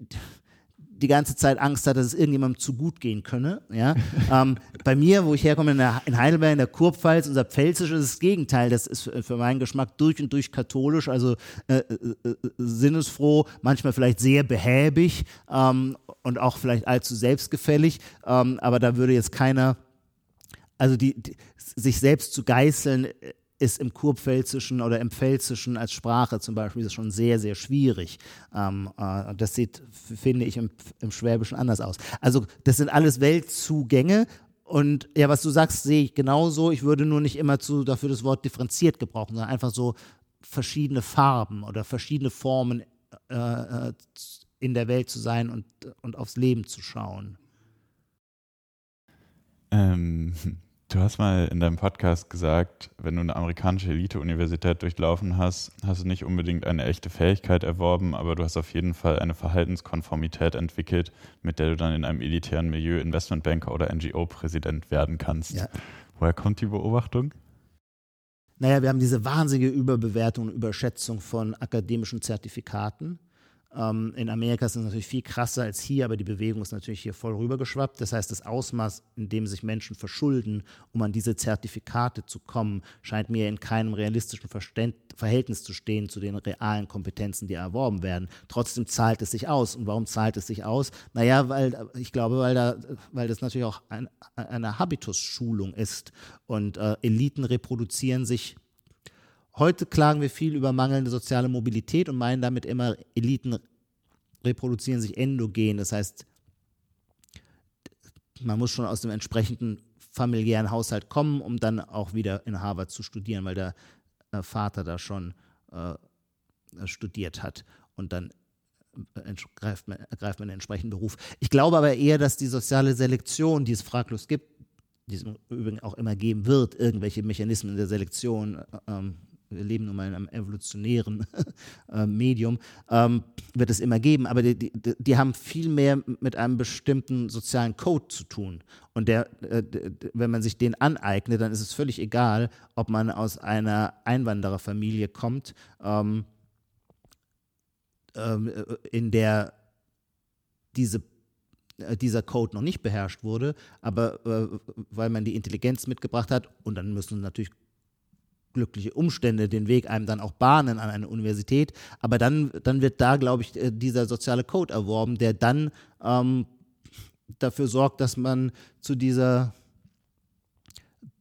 die ganze Zeit Angst hat, dass es irgendjemandem zu gut gehen könne. Ja? ähm, bei mir, wo ich herkomme, in, der, in, Heidelberg, in der Kurpfalz, unser Pfälzisch ist das Gegenteil. Das ist für, für meinen Geschmack durch und durch katholisch, also äh, äh, äh, sinnesfroh, manchmal vielleicht sehr behäbig ähm, und auch vielleicht allzu selbstgefällig. Ähm, aber da würde jetzt keiner, also die, die sich selbst zu geißeln, ist im Kurpfälzischen oder im Pfälzischen als Sprache zum Beispiel schon sehr, sehr schwierig. Ähm, äh, das sieht, finde ich, im, im Schwäbischen anders aus. Also das sind alles Weltzugänge und ja, was du sagst, sehe ich genauso. Ich würde nur nicht immer zu, dafür das Wort differenziert gebrauchen, sondern einfach so verschiedene Farben oder verschiedene Formen äh, äh in der Welt zu sein und, und aufs Leben zu schauen. Ähm, Du hast mal in deinem Podcast gesagt, wenn du eine amerikanische Elite-Universität durchlaufen hast, hast du nicht unbedingt eine echte Fähigkeit erworben, aber du hast auf jeden Fall eine Verhaltenskonformität entwickelt, mit der du dann in einem elitären Milieu Investmentbanker oder NGO-Präsident werden kannst. Ja. Woher kommt die Beobachtung? Naja, wir haben diese wahnsinnige Überbewertung und Überschätzung von akademischen Zertifikaten Ähm, in Amerika ist es natürlich viel krasser als hier, aber die Bewegung ist natürlich hier voll rübergeschwappt. Das heißt, das Ausmaß, in dem sich Menschen verschulden, um an diese Zertifikate zu kommen, scheint mir in keinem realistischen Verständ Verhältnis zu stehen zu den realen Kompetenzen, die erworben werden. Trotzdem zahlt es sich aus. Und warum zahlt es sich aus? Naja, weil ich glaube, weil, da, weil das natürlich auch ein, eine Habitusschulung ist. Und äh, Eliten reproduzieren sich Heute klagen wir viel über mangelnde soziale Mobilität und meinen damit immer, Eliten reproduzieren sich endogen. Das heißt, man muss schon aus dem entsprechenden familiären Haushalt kommen, um dann auch wieder in Harvard zu studieren, weil der äh, Vater da schon äh, studiert hat und dann äh, ergreift man, ergreift man einen entsprechenden Beruf. Ich glaube aber eher, dass die soziale Selektion, die es fraglos gibt, die es im Übrigen auch immer geben wird, irgendwelche Mechanismen der Selektion, äh, ähm, wir leben nun mal in einem evolutionären äh, Medium, ähm, wird es immer geben, aber die, die, die, haben viel mehr mit einem bestimmten sozialen Code zu tun. Und der, äh, wenn man sich den aneignet, dann ist es völlig egal, ob man aus einer Einwandererfamilie kommt, ähm, ähm, äh, in der diese äh, dieser Code noch nicht beherrscht wurde, aber äh, weil man die Intelligenz mitgebracht hat und dann müssen natürlich glückliche Umstände den Weg einem dann auch bahnen an eine Universität. Aber dann, dann wird da, glaube ich, äh, dieser soziale Code erworben, der dann ähm, dafür sorgt, dass man zu dieser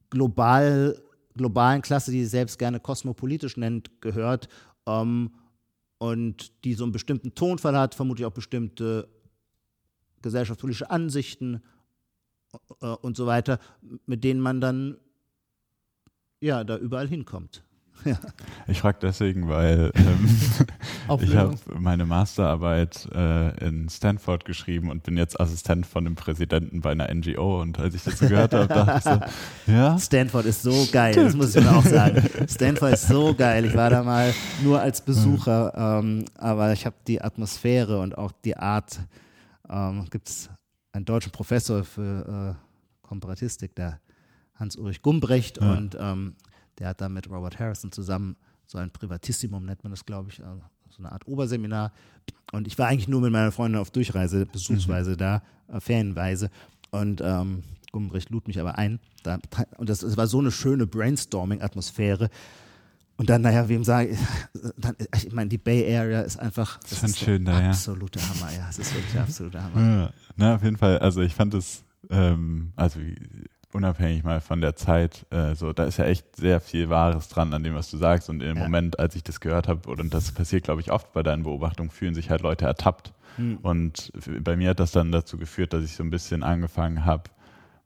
global, globalen Klasse, die sie selbst gerne kosmopolitisch nennt, gehört ähm, und die so einen bestimmten Tonfall hat, vermutlich auch bestimmte gesellschaftspolitische Ansichten äh, und so weiter, mit denen man dann ja, da überall hinkommt. Ja. Ich frage deswegen, weil ähm, ich habe meine Masterarbeit äh, in Stanford geschrieben und bin jetzt Assistent von dem Präsidenten bei einer NGO. Und als ich das so gehört habe, dachte ich so, ja. Stanford ist so geil, das muss ich mir auch sagen. Stanford ist so geil. Ich war da mal nur als Besucher, ähm, aber ich habe die Atmosphäre und auch die Art. Ähm, Gibt es einen deutschen Professor für äh, Komparatistik, der Hans-Ulrich Gumbrecht ja. und ähm, der hat da mit Robert Harrison zusammen so ein Privatissimum, nennt man das, glaube ich, also so eine Art Oberseminar. Und ich war eigentlich nur mit meiner Freundin auf Durchreise, besuchsweise mhm. da, äh, ferienweise. Und ähm, Gumbrecht lud mich aber ein. Da, und das, das war so eine schöne Brainstorming-Atmosphäre. Und dann, naja, wem sage ich, dann, ich meine, die Bay Area ist einfach das, ist schön da, absoluter ja. Hammer, ja, es ist wirklich absoluter Hammer. Ja, na, auf jeden Fall, also ich fand es, ähm, also unabhängig mal von der Zeit, äh, so, da ist ja echt sehr viel Wahres dran an dem, was du sagst. Und im ja. Moment, als ich das gehört habe, und das passiert, glaube ich, oft bei deinen Beobachtungen, fühlen sich halt Leute ertappt. Mhm. Und bei mir hat das dann dazu geführt, dass ich so ein bisschen angefangen habe,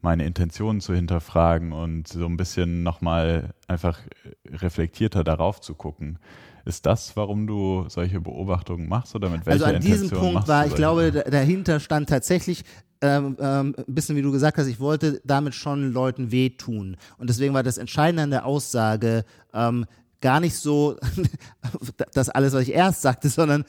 meine Intentionen zu hinterfragen und so ein bisschen nochmal einfach reflektierter darauf zu gucken. Ist das, warum du solche Beobachtungen machst oder mit welcher Also an diesem Intention Punkt war, ich glaube, dahinter stand tatsächlich ähm, ähm, ein bisschen wie du gesagt hast, ich wollte damit schon Leuten wehtun. Und deswegen war das Entscheidende an der Aussage ähm, gar nicht so das alles, was ich erst sagte, sondern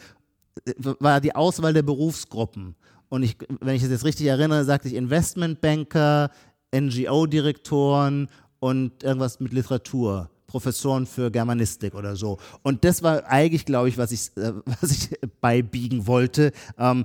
äh, war die Auswahl der Berufsgruppen. Und ich, wenn ich das jetzt richtig erinnere, sagte ich Investmentbanker, NGO-Direktoren und irgendwas mit Literatur. Professoren für Germanistik oder so. Und das war eigentlich, glaube ich, was ich, äh, was ich beibiegen wollte. Ähm,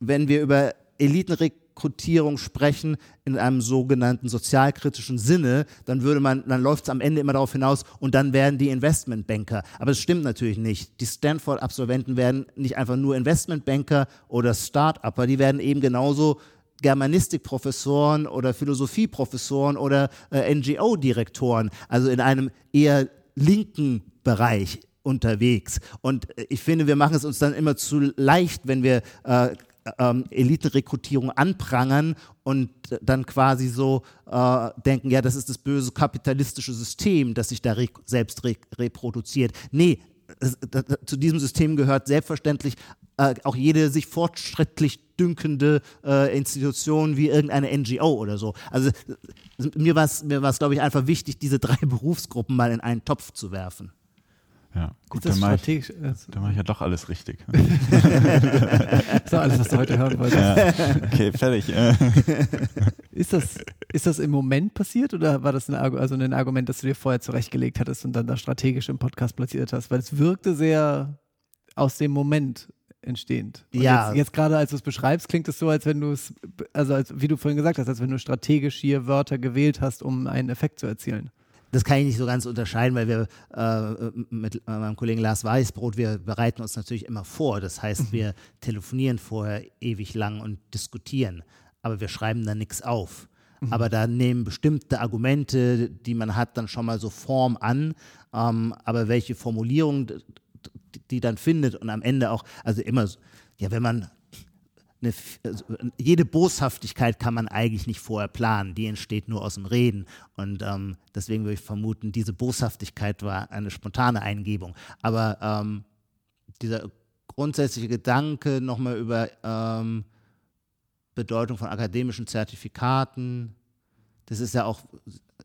wenn wir über Elitenrekrutierung sprechen in einem sogenannten sozialkritischen Sinne, dann würde man, dann läuft es am Ende immer darauf hinaus und dann werden die Investmentbanker. Aber das stimmt natürlich nicht. Die Stanford-Absolventen werden nicht einfach nur Investmentbanker oder Start-Upper, die werden eben genauso Germanistikprofessoren oder Philosophieprofessoren oder äh, NGO-Direktoren, also in einem eher linken Bereich unterwegs. Und äh, ich finde, wir machen es uns dann immer zu leicht, wenn wir äh, ähm, Elitenrekrutierung anprangern und dann quasi so äh, denken, ja, das ist das böse kapitalistische System, das sich da re selbst re reproduziert. Nee, zu diesem System gehört selbstverständlich äh, auch jede sich fortschrittlich dünkende äh, Institution wie irgendeine NGO oder so. Also mir war es, mir glaube ich, einfach wichtig, diese drei Berufsgruppen mal in einen Topf zu werfen. Ja, gut, dann mache ich, dann mach ich ja doch alles richtig. so, alles, was du heute hören wolltest. Ja. Okay, fertig. ist, das, ist das im Moment passiert oder war das ein, also ein Argument, das du dir vorher zurechtgelegt hattest und dann da strategisch im Podcast platziert hast? Weil es wirkte sehr aus dem Moment entstehend. Und Ja. Jetzt, jetzt gerade, als du es beschreibst, klingt es so, als wenn du es, also als, wie du vorhin gesagt hast, als wenn du strategisch hier Wörter gewählt hast, um einen Effekt zu erzielen. Das kann ich nicht so ganz unterscheiden, weil wir äh, mit äh, meinem Kollegen Lars Weißbrot, wir bereiten uns natürlich immer vor. Das heißt, wir telefonieren vorher ewig lang und diskutieren, aber wir schreiben da nichts auf. Aber da nehmen bestimmte Argumente, die man hat, dann schon mal so Form an. Ähm, aber welche Formulierung die dann findet und am Ende auch, also immer, so- ja, wenn man eine, also, jede Boshaftigkeit kann man eigentlich nicht vorher planen, die entsteht nur aus dem Reden. Und ähm, deswegen würde ich vermuten, diese Boshaftigkeit war eine spontane Eingebung. Aber ähm, dieser grundsätzliche Gedanke nochmal über ähm, Bedeutung von akademischen Zertifikaten, das ist ja auch,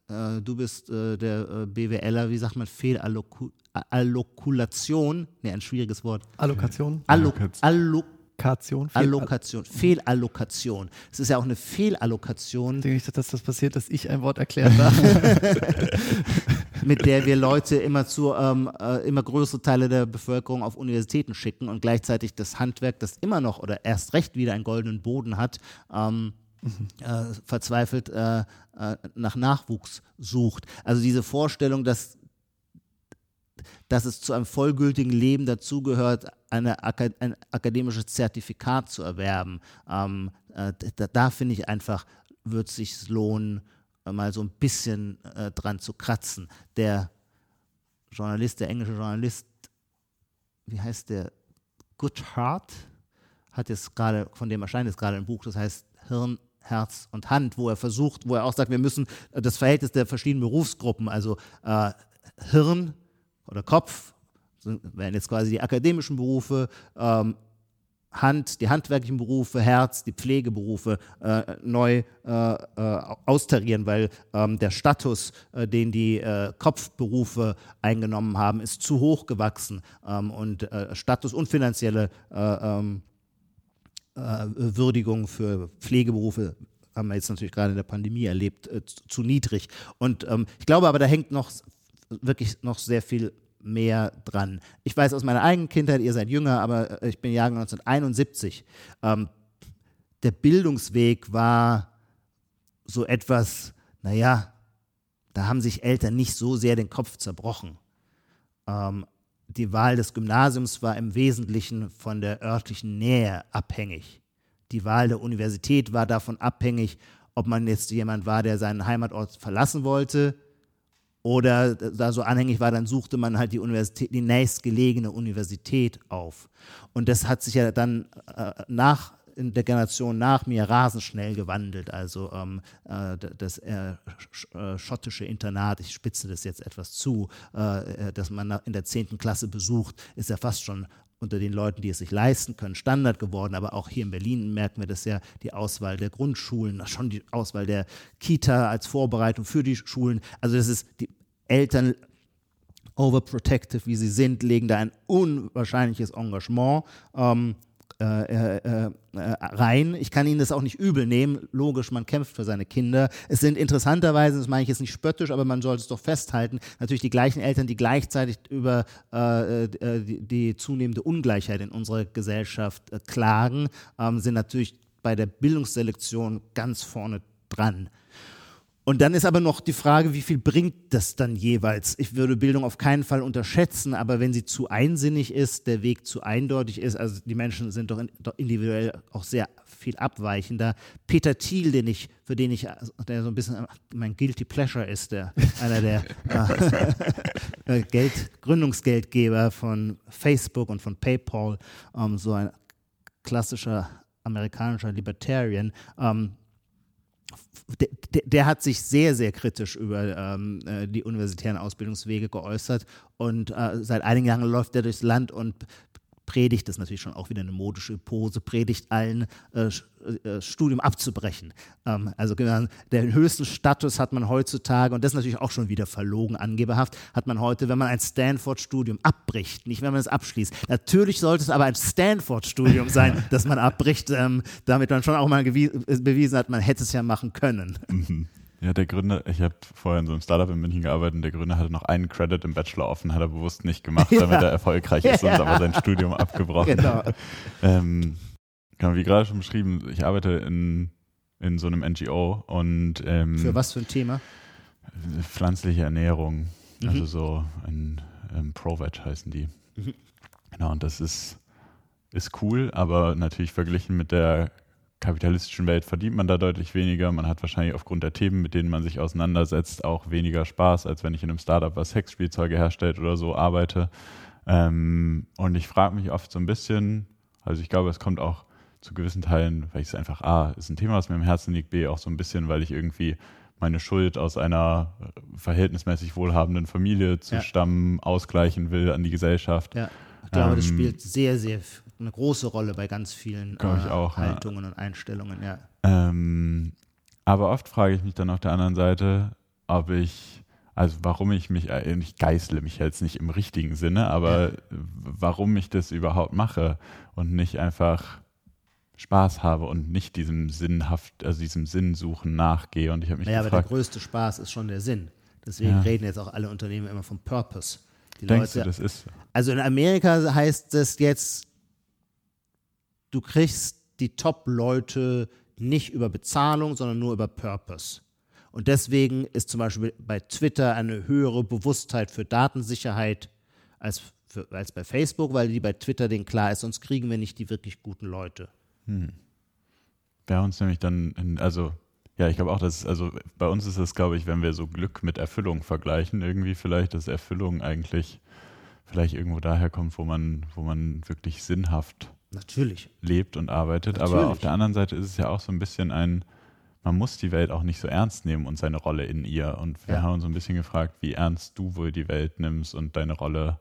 äh, du bist äh, der äh, BWLer, wie sagt man, Fehlallokulation, ne, ein schwieriges Wort. Allokation, Allo Allokation. Allo Allokation, Allokation, Fehlallokation. Es ist ja auch eine Fehlallokation, denke ich, dass das passiert, dass ich ein Wort erklären darf. mit der wir Leute immer zu ähm, äh, immer größere Teile der Bevölkerung auf Universitäten schicken und gleichzeitig das Handwerk, das immer noch oder erst recht wieder einen goldenen Boden hat, ähm, äh, verzweifelt äh, äh, nach Nachwuchs sucht. Also diese Vorstellung, dass dass es zu einem vollgültigen Leben dazugehört, eine ein akademisches Zertifikat zu erwerben. Ähm, äh, da da finde ich einfach, wird es sich lohnen, äh, mal so ein bisschen äh, dran zu kratzen. Der Journalist, der englische Journalist, wie heißt der? Goodhart hat jetzt gerade, von dem erscheint jetzt gerade ein Buch, das heißt Hirn, Herz und Hand, wo er versucht, wo er auch sagt, wir müssen äh, das Verhältnis der verschiedenen Berufsgruppen, also äh, Hirn oder Kopf, wären jetzt quasi die akademischen Berufe, ähm, Hand, die handwerklichen Berufe, Herz, die Pflegeberufe äh, neu äh, äh, austarieren, weil ähm, der Status, äh, den die äh, Kopfberufe eingenommen haben, ist zu hoch gewachsen ähm, und Status und finanzielle äh, ähm, äh, Würdigung für Pflegeberufe haben wir jetzt natürlich gerade in der Pandemie erlebt, zu, niedrig. Und ähm, ich glaube aber, da hängt noch wirklich noch sehr viel mehr dran. Ich weiß aus meiner eigenen Kindheit, ihr seid jünger, aber äh, ich bin Jahrgang 1971. Ähm, der Bildungsweg war so etwas, naja, da haben sich Eltern nicht so sehr den Kopf zerbrochen. Ähm, die Wahl des Gymnasiums war im Wesentlichen von der örtlichen Nähe abhängig. Die Wahl der Universität war davon abhängig, ob man jetzt jemand war, der seinen Heimatort verlassen wollte oder da so anhängig war, dann suchte man halt die Universität, die nächstgelegene Universität auf. Und das hat sich ja dann äh, nach in der Generation nach mir rasend schnell gewandelt. Also ähm, äh, das äh, äh, schottische Internat, ich spitze das jetzt etwas zu, äh, äh, das man in der 10. Klasse besucht, ist ja fast schon unter den Leuten, die es sich leisten können, Standard geworden. Aber auch hier in Berlin merken wir das ja, die Auswahl der Grundschulen, schon die Auswahl der Kita als Vorbereitung für die Schulen. Also das ist, die Eltern overprotective, wie sie sind, legen da ein unwahrscheinliches Engagement ähm, äh, äh, äh, rein. Ich kann Ihnen das auch nicht übel nehmen. Logisch, man kämpft für seine Kinder. Es sind interessanterweise, das meine ich jetzt nicht spöttisch, aber man sollte es doch festhalten, natürlich die gleichen Eltern, die gleichzeitig über äh, äh, die, die zunehmende Ungleichheit in unserer Gesellschaft klagen, ähm, sind natürlich bei der Bildungsselektion ganz vorne dran. Und dann ist aber noch die Frage, wie viel bringt das dann jeweils? Ich würde Bildung auf keinen Fall unterschätzen, aber wenn sie zu einsinnig ist, der Weg zu eindeutig ist, also die Menschen sind doch, in, doch individuell auch sehr viel abweichender. Peter Thiel, den ich, für den ich, der so ein bisschen mein Guilty Pleasure ist, der, einer der äh, Geld, Gründungsgeldgeber von Facebook und von PayPal, ähm, so ein klassischer amerikanischer Libertarian, ähm, der, der, hat sich sehr, sehr kritisch über ähm, äh, die universitären Ausbildungswege geäußert und äh, seit einigen Jahren läuft er durchs Land und predigt, das ist natürlich schon auch wieder eine modische Pose, predigt allen, äh, äh, Studium abzubrechen. Ähm, also genau, den höchsten Status hat man heutzutage, und das ist natürlich auch schon wieder verlogen, angeberhaft, hat man heute, wenn man ein Stanford-Studium abbricht, nicht wenn man es abschließt. Natürlich sollte es aber ein Stanford-Studium sein, das man abbricht, ähm, damit man schon auch mal bewiesen hat, man hätte es ja machen können. Ja, der Gründer, ich habe vorher in so einem Startup in München gearbeitet und der Gründer hatte noch einen Credit im Bachelor offen, hat er bewusst nicht gemacht, damit ja. er erfolgreich ist und aber sein Studium abgebrochen. Genau. Ähm, genau, wie gerade schon beschrieben, ich arbeite in, in so einem NGO und ähm, Für was für ein Thema? Pflanzliche Ernährung. Mhm. Also so ein ähm, ProVeg heißen die. Mhm. Genau, und das ist, ist cool, aber natürlich verglichen mit der kapitalistischen Welt verdient man da deutlich weniger. Man hat wahrscheinlich aufgrund der Themen, mit denen man sich auseinandersetzt, auch weniger Spaß, als wenn ich in einem Startup, was Sexspielzeuge herstellt oder so, arbeite. Ähm, und ich frage mich oft so ein bisschen, also ich glaube, es kommt auch zu gewissen Teilen, weil ich es einfach, A, ist ein Thema, was mir im Herzen liegt, B, auch so ein bisschen, weil ich irgendwie meine Schuld aus einer verhältnismäßig wohlhabenden Familie zu ja. stammen äh, will an die Gesellschaft. Ja. Ich glaube, ähm, das spielt sehr, sehr eine große Rolle bei ganz vielen äh, auch, Haltungen ja. und Einstellungen, ja. Ähm, aber oft frage ich mich dann auf der anderen Seite, ob ich, also warum ich mich, äh, ich geißle mich jetzt nicht im richtigen Sinne, aber ja. warum ich das überhaupt mache und nicht einfach Spaß habe und nicht diesem sinnhaft, also diesem Sinnsuchen nachgehe. Und ich habe mich naja, gefragt, aber der größte Spaß ist schon der Sinn. Deswegen ja. reden jetzt auch alle Unternehmen immer vom Purpose. Die Denkst Leute, du, das ist? Also in Amerika heißt es jetzt, du kriegst die Top-Leute nicht über Bezahlung, sondern nur über Purpose. Und deswegen ist zum Beispiel bei Twitter eine höhere Bewusstheit für Datensicherheit als, für, als bei Facebook, weil die bei Twitter denen klar ist, sonst kriegen wir nicht die wirklich guten Leute. Hm. Wäre uns nämlich dann, in, also ja, ich glaube auch, dass, also bei uns ist es, glaube ich, wenn wir so Glück mit Erfüllung vergleichen, irgendwie vielleicht, dass Erfüllung eigentlich vielleicht irgendwo daher kommt, wo man, wo man wirklich sinnhaft Natürlich. lebt und arbeitet. Natürlich. Aber auf der anderen Seite ist es ja auch so ein bisschen ein, man muss die Welt auch nicht so ernst nehmen und seine Rolle in ihr. Und wir ja. haben uns so ein bisschen gefragt, wie ernst du wohl die Welt nimmst und deine Rolle.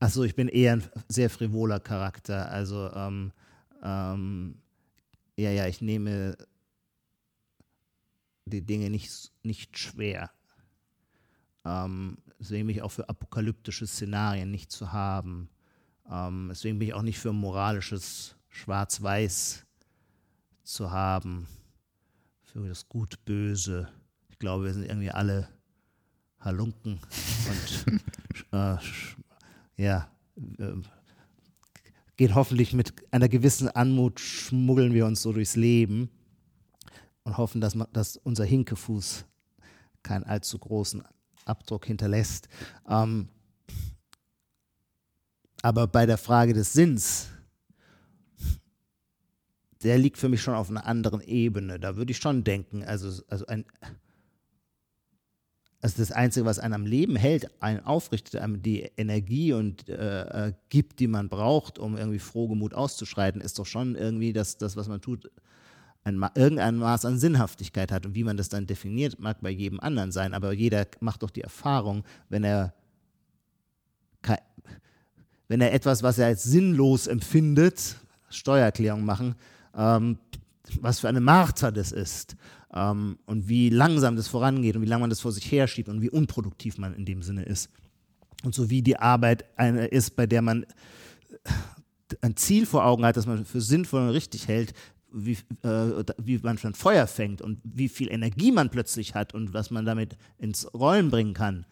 Achso, ich bin eher ein sehr frivoler Charakter. Also, ähm, ähm, ja, ja, ich nehme die Dinge nicht, nicht schwer. Ähm, deswegen bin ich auch für apokalyptische Szenarien nicht zu haben. Ähm, deswegen bin ich auch nicht für moralisches Schwarz-Weiß zu haben, für das Gut-Böse. Ich glaube, wir sind irgendwie alle Halunken und äh, ja, äh, geht hoffentlich mit einer gewissen Anmut, schmuggeln wir uns so durchs Leben und hoffen, dass, man, dass unser Hinkefuß keinen allzu großen Abdruck hinterlässt. Ähm, aber bei der Frage des Sinns, der liegt für mich schon auf einer anderen Ebene. Da würde ich schon denken, also, also ein, also das Einzige, was einen am Leben hält, einen aufrichtet, einem die Energie und äh, äh gibt, die man braucht, um irgendwie frohgemut auszuschreiten, ist doch schon irgendwie das, das was man tut, ein, irgendein Maß an Sinnhaftigkeit hat. Und wie man das dann definiert, mag bei jedem anderen sein. Aber jeder macht doch die Erfahrung, wenn er, wenn er etwas, was er als sinnlos empfindet, Steuererklärung machen, ähm, was für eine Marter das ist ähm, und wie langsam das vorangeht und wie lange man das vor sich herschiebt und wie unproduktiv man in dem Sinne ist. Und so wie die Arbeit eine ist, bei der man ein Ziel vor Augen hat, das man für sinnvoll und richtig hält, wie, äh, wie man schon Feuer fängt und wie viel Energie man plötzlich hat und was man damit ins Rollen bringen kann.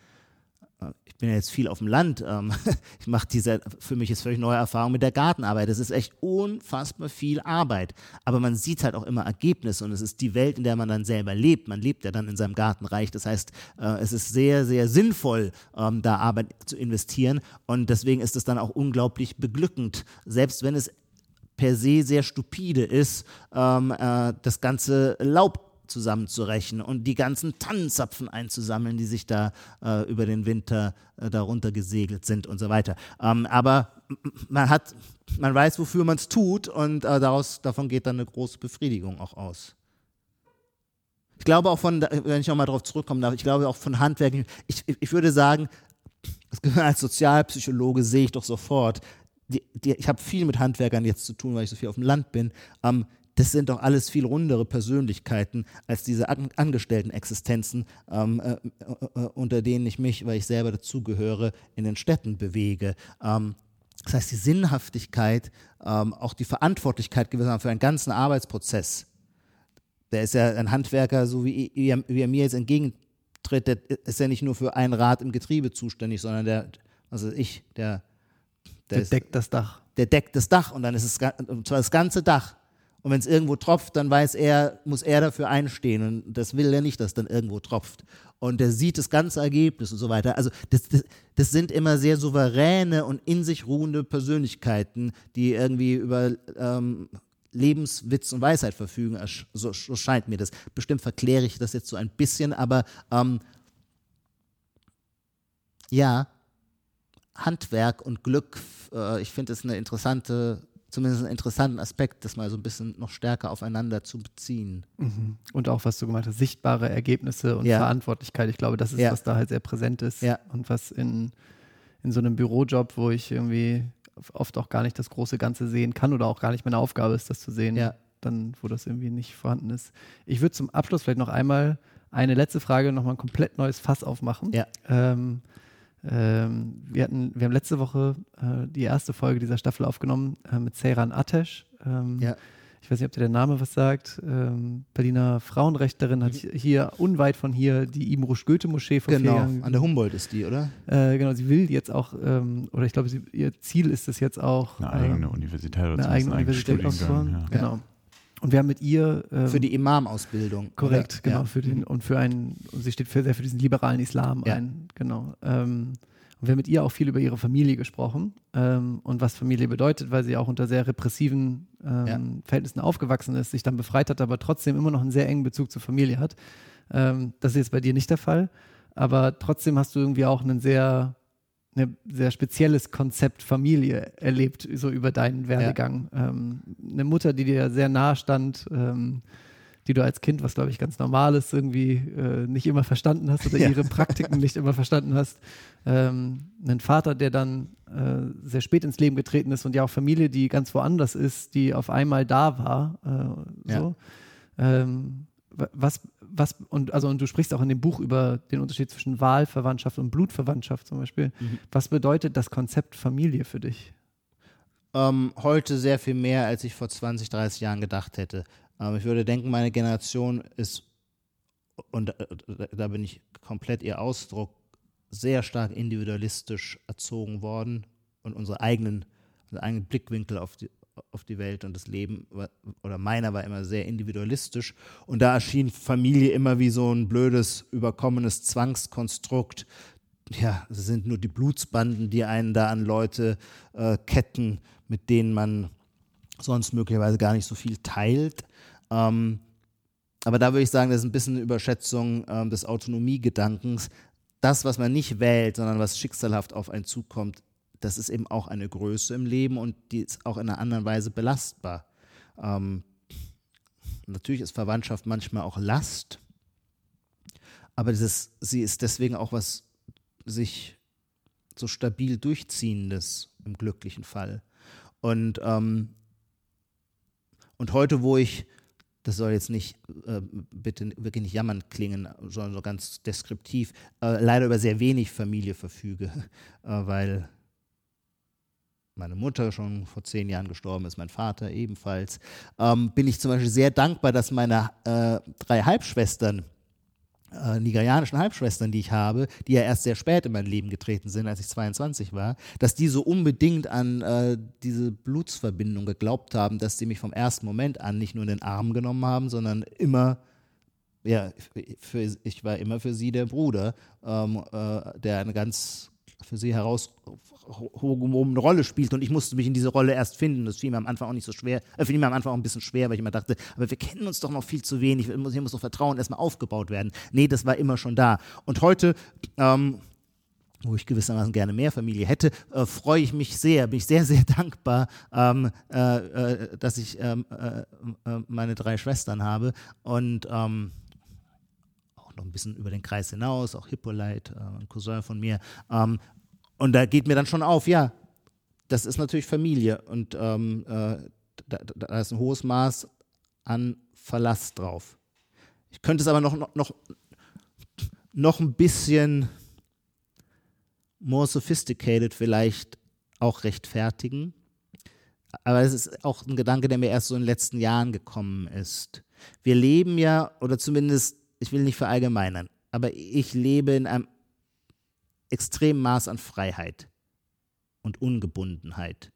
Äh, ich bin ja jetzt viel auf dem Land. Ähm, ich mache diese, für mich ist völlig neue Erfahrung mit der Gartenarbeit. Das ist echt unfassbar viel Arbeit. Aber man sieht halt auch immer Ergebnisse und es ist die Welt, in der man dann selber lebt. Man lebt ja dann in seinem Gartenreich. Das heißt, äh, es ist sehr, sehr sinnvoll, ähm, da Arbeit zu investieren. Und deswegen ist es dann auch unglaublich beglückend, selbst wenn es per se sehr stupide ist, ähm, äh, das ganze Laub zusammenzurechnen und die ganzen Tannenzapfen einzusammeln, die sich da äh, über den Winter äh, darunter gesegelt sind und so weiter. Ähm, aber man hat, man weiß, wofür man es tut und äh, daraus, davon geht dann eine große Befriedigung auch aus. Ich glaube auch von, wenn ich nochmal darauf zurückkommen darf, ich glaube auch von Handwerk, ich, ich würde sagen, als Sozialpsychologe sehe ich doch sofort, die, die, ich habe viel mit Handwerkern jetzt zu tun, weil ich so viel auf dem Land bin. Ähm, das sind doch alles viel rundere Persönlichkeiten als diese An Angestellten-Existenzen, ähm, äh, äh, unter denen ich mich, weil ich selber dazugehöre, in den Städten bewege. Ähm, das heißt, die Sinnhaftigkeit, ähm, auch die Verantwortlichkeit gewissermaßen für einen ganzen Arbeitsprozess, Der ist ja ein Handwerker, so wie, wie, er, wie er mir jetzt entgegentritt, der ist ja nicht nur für ein Rad im Getriebe zuständig, sondern der, also ich, der, der, der deckt das Dach. Der deckt das Dach und dann ist es und zwar das ganze Dach. Und wenn es irgendwo tropft, dann weiß er, muss er dafür einstehen. Und das will er nicht, dass dann irgendwo tropft. Und er sieht das ganze Ergebnis und so weiter. Also das, das, das sind immer sehr souveräne und in sich ruhende Persönlichkeiten, die irgendwie über ähm, Lebenswitz und Weisheit verfügen. So, so, scheint mir das. Bestimmt verkläre ich das jetzt so ein bisschen, aber ähm, ja, Handwerk und Glück, äh, ich finde es eine interessante zumindest einen interessanten Aspekt, das mal so ein bisschen noch stärker aufeinander zu beziehen. Mhm. Und auch, was du gemacht hast, sichtbare Ergebnisse und ja. Verantwortlichkeit. Ich glaube, das ist, ja. was da halt sehr präsent ist. Ja. Und was in, in so einem Bürojob, wo ich irgendwie oft auch gar nicht das große Ganze sehen kann oder auch gar nicht meine Aufgabe ist, das zu sehen, dann, wo das irgendwie nicht vorhanden ist. Ich würde zum Abschluss vielleicht noch einmal eine letzte Frage, nochmal ein komplett neues Fass aufmachen. Ja. Ähm, ähm, wir, hatten, wir haben letzte Woche äh, die erste Folge dieser Staffel aufgenommen äh, mit Seyran Atesh. Ähm, ja. Ich weiß nicht, ob dir der Name was sagt. Ähm, Berliner Frauenrechtlerin hat mhm. hier unweit von hier die Imrusch Goethe Moschee vor Genau, an der Humboldt ist die, oder? Äh, genau, sie will jetzt auch, ähm, oder ich glaube, ihr Ziel ist es jetzt auch. Eine eigene Universität oder eine eigene Universität auszubauen. Ja. Genau. Und wir haben mit ihr. Ähm, für die Imam-Ausbildung. Korrekt, oder? genau. Ja. Für den, und für einen, und sie steht für, sehr für diesen liberalen Islam ja. ein. Genau. Ähm, und wir haben mit ihr auch viel über ihre Familie gesprochen ähm, und was Familie bedeutet, weil sie auch unter sehr repressiven ähm, ja. Verhältnissen aufgewachsen ist, sich dann befreit hat, aber trotzdem immer noch einen sehr engen Bezug zur Familie hat. Ähm, das ist jetzt bei dir nicht der Fall, aber trotzdem hast du irgendwie auch einen sehr ein sehr spezielles Konzept Familie erlebt, so über deinen Werdegang. Ja. Ähm, eine Mutter, die dir sehr nahe stand, ähm, die du als Kind, was glaube ich ganz normal ist, irgendwie äh, nicht immer verstanden hast oder ja. ihre Praktiken nicht immer verstanden hast. Ähm, einen Vater, der dann äh, sehr spät ins Leben getreten ist und ja auch Familie, die ganz woanders ist, die auf einmal da war. Äh, so. Ja. Ähm, was, was, und also und du sprichst auch in dem Buch über den Unterschied zwischen Wahlverwandtschaft und Blutverwandtschaft zum Beispiel. Mhm. Was bedeutet das Konzept Familie für dich? Ähm, heute sehr viel mehr, als ich vor 20, 30 Jahren gedacht hätte. Ähm, ich würde denken, meine Generation ist, und da, da bin ich komplett ihr Ausdruck, sehr stark individualistisch erzogen worden und unsere eigenen, unsere eigenen Blickwinkel auf die, auf die Welt und das Leben oder meiner war immer sehr individualistisch und da erschien Familie immer wie so ein blödes, überkommenes Zwangskonstrukt. Ja, es sind nur die Blutsbanden, die einen da an Leute äh, ketten, mit denen man sonst möglicherweise gar nicht so viel teilt. Ähm, aber da würde ich sagen, das ist ein bisschen eine Überschätzung ähm, des Autonomiegedankens. Das, was man nicht wählt, sondern was schicksalhaft auf einen zukommt, das ist eben auch eine Größe im Leben und die ist auch in einer anderen Weise belastbar. Ähm, natürlich ist Verwandtschaft manchmal auch Last, aber dieses, sie ist deswegen auch was sich so stabil durchziehendes im glücklichen Fall. Und, ähm, und heute, wo ich, das soll jetzt nicht, äh, bitte wirklich nicht jammernd klingen, sondern so ganz deskriptiv, äh, leider über sehr wenig Familie verfüge, äh, weil meine Mutter schon vor zehn Jahren gestorben ist, mein Vater ebenfalls, ähm, bin ich zum Beispiel sehr dankbar, dass meine äh, drei Halbschwestern, äh, nigerianischen Halbschwestern, die ich habe, die ja erst sehr spät in mein Leben getreten sind, als ich 22 war, dass die so unbedingt an äh, diese Blutsverbindung geglaubt haben, dass sie mich vom ersten Moment an nicht nur in den Arm genommen haben, sondern immer ja, für, ich war immer für sie der Bruder, ähm, äh, der eine ganz für sie herausgehobene Rolle spielt und ich musste mich in diese Rolle erst finden. Das fiel mir am Anfang auch nicht so schwer, äh, fiel mir am Anfang auch ein bisschen schwer, weil ich immer dachte, aber wir kennen uns doch noch viel zu wenig, hier muss doch Vertrauen erstmal aufgebaut werden. Nee, das war immer schon da. Und heute, ähm, wo ich gewissermaßen gerne mehr Familie hätte, äh, freue ich mich sehr, bin ich sehr, sehr dankbar, ähm, äh, äh, dass ich ähm, äh, äh, meine drei Schwestern habe und ähm, noch ein bisschen über den Kreis hinaus, auch Hippolyte, äh, ein Cousin von mir. Ähm, und da geht mir dann schon auf, ja, das ist natürlich Familie und ähm, äh, da, da, ist ein hohes Maß an Verlass drauf. Ich könnte es aber noch, noch, noch, noch ein bisschen more sophisticated vielleicht auch rechtfertigen. Aber es ist auch ein Gedanke, der mir erst so in den letzten Jahren gekommen ist. Wir leben ja, oder zumindest, ich will nicht verallgemeinern, aber ich lebe in einem extremen Maß an Freiheit und Ungebundenheit.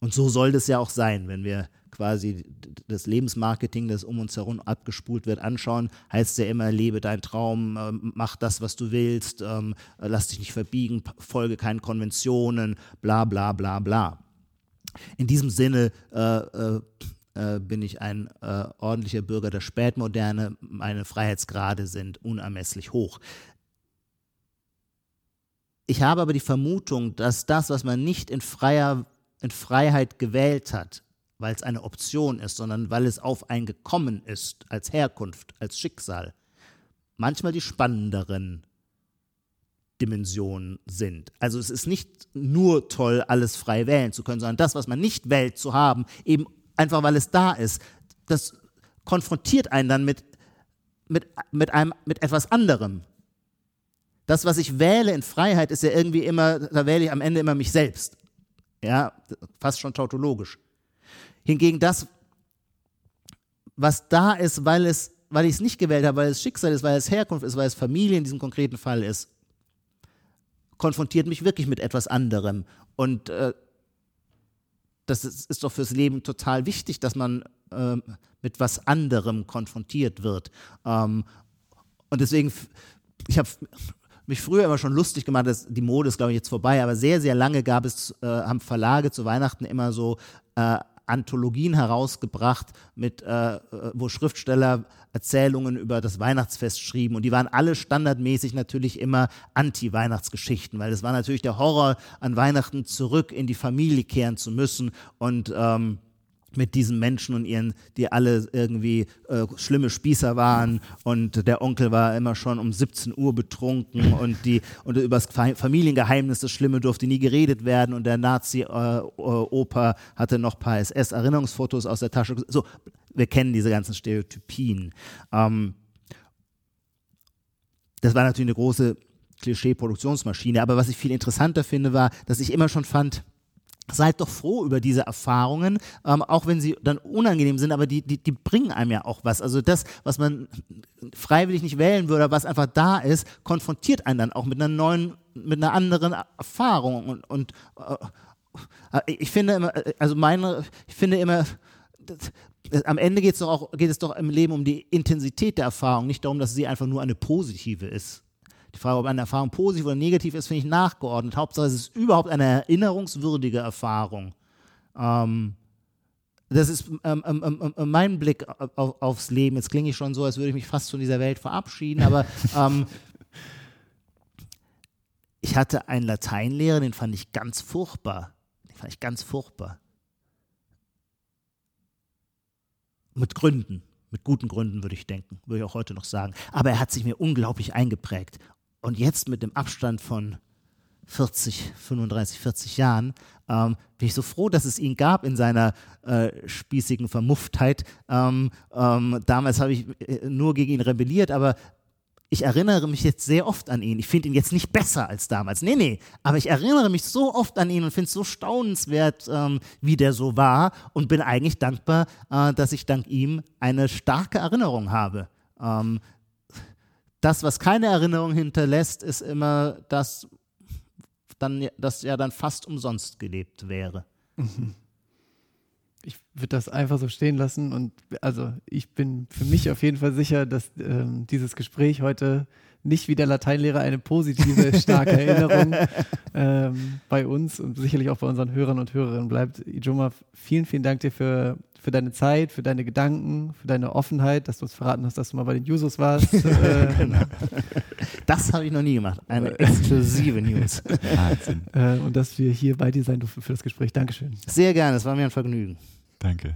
Und so soll das ja auch sein, wenn wir quasi das Lebensmarketing, das um uns herum abgespult wird, anschauen, heißt ja immer, lebe deinen Traum, äh, mach das, was du willst, ähm, lass dich nicht verbiegen, folge keinen Konventionen, bla bla bla bla. In diesem Sinne äh, äh, äh bin ich ein äh, ordentlicher Bürger der Spätmoderne, meine Freiheitsgrade sind unermesslich hoch. Ich habe aber die Vermutung, dass das, was man nicht in, freier, in Freiheit gewählt hat, weil es eine Option ist, sondern weil es auf einen gekommen ist, als Herkunft, als Schicksal, manchmal die spannenderen Dimensionen sind. Also es ist nicht nur toll, alles frei wählen zu können, sondern das, was man nicht wählt zu haben, eben einfach weil es da ist, das konfrontiert einen dann mit, mit, mit, einem, mit etwas anderem. Das, was ich wähle in Freiheit, ist ja irgendwie immer, da wähle ich am Ende immer mich selbst. Ja, fast schon tautologisch. Hingegen das, was da ist, weil es, weil ich es nicht gewählt habe, weil es Schicksal ist, weil es Herkunft ist, weil es Familie in diesem konkreten Fall ist, konfrontiert mich wirklich mit etwas anderem. Und äh, das ist, ist, doch fürs Leben total wichtig, dass man äh, mit was anderem konfrontiert wird. Ähm, und deswegen, ich habe mich früher immer schon lustig gemacht, dass die Mode ist, glaube ich, jetzt vorbei, aber sehr, sehr lange gab es, äh, haben Verlage zu Weihnachten immer so äh, Anthologien herausgebracht, mit, äh, wo Schriftsteller Erzählungen über das Weihnachtsfest schrieben. Und die waren alle standardmäßig natürlich immer Anti-Weihnachtsgeschichten, weil es war natürlich der Horror, an Weihnachten zurück in die Familie kehren zu müssen und ähm, mit diesen Menschen und ihren, die alle irgendwie äh, schlimme Spießer waren und der Onkel war immer schon um 17 Uhr betrunken und die und über das Familiengeheimnis das Schlimme durfte nie geredet werden und der Nazi-Opa äh, hatte noch ein paar SS-Erinnerungsfotos aus der Tasche. So, wir kennen diese ganzen Stereotypien. Ähm, das war natürlich eine große Klischee-Produktionsmaschine, aber was ich viel interessanter finde, war, dass ich immer schon fand, seid doch froh über diese Erfahrungen, ähm, auch wenn sie dann unangenehm sind, aber die, die, die bringen einem ja auch was. Also das, was man freiwillig nicht wählen würde, was einfach da ist, konfrontiert einen dann auch mit einer neuen, mit einer anderen Erfahrung. Und, und äh, ich finde immer, also meine, ich finde immer, das, am Ende geht's doch auch, geht es doch im Leben um die Intensität der Erfahrung, nicht darum, dass sie einfach nur eine positive ist. Die Frage, ob eine Erfahrung positiv oder negativ ist, finde ich nachgeordnet. Hauptsache, es ist überhaupt eine erinnerungswürdige Erfahrung. Ähm, das ist ähm, ähm, ähm, ähm mein Blick auf, aufs Leben. Jetzt klinge ich schon so, als würde ich mich fast von dieser Welt verabschieden, aber ähm, ich hatte einen Lateinlehrer, den fand ich ganz furchtbar. Den fand ich ganz furchtbar. Mit Gründen, mit guten Gründen würde ich denken, würde ich auch heute noch sagen. Aber er hat sich mir unglaublich eingeprägt. Und jetzt mit dem Abstand von 40, 35, 40 Jahren, ähm, bin ich so froh, dass es ihn gab in seiner äh, spießigen Vermufftheit. Ähm, ähm, damals habe ich äh, nur gegen ihn rebelliert, aber ich erinnere mich jetzt sehr oft an ihn. Ich finde ihn jetzt nicht besser als damals. Nee, nee. Aber ich erinnere mich so oft an ihn und finde es so staunenswert, ähm, wie der so war und bin eigentlich dankbar, äh, dass ich dank ihm eine starke Erinnerung habe. Ähm, das, was keine Erinnerung hinterlässt, ist immer das, dann, das ja dann fast umsonst gelebt wäre. Ich würde das einfach so stehen lassen und also ich bin für mich auf jeden Fall sicher, dass ähm, dieses Gespräch heute nicht wie der Lateinlehrer eine positive, starke Erinnerung ähm, bei uns und sicherlich auch bei unseren Hörern und Hörerinnen bleibt. Ijoma, vielen, vielen Dank dir für für deine Zeit, für deine Gedanken, für deine Offenheit, dass du uns verraten hast, dass du mal bei den Jusos warst. äh, genau. Das habe ich noch nie gemacht. Eine exklusive News. Äh, und dass wir hier bei dir sein durften für das Gespräch. Dankeschön. Sehr gerne, es war mir ein Vergnügen. Danke.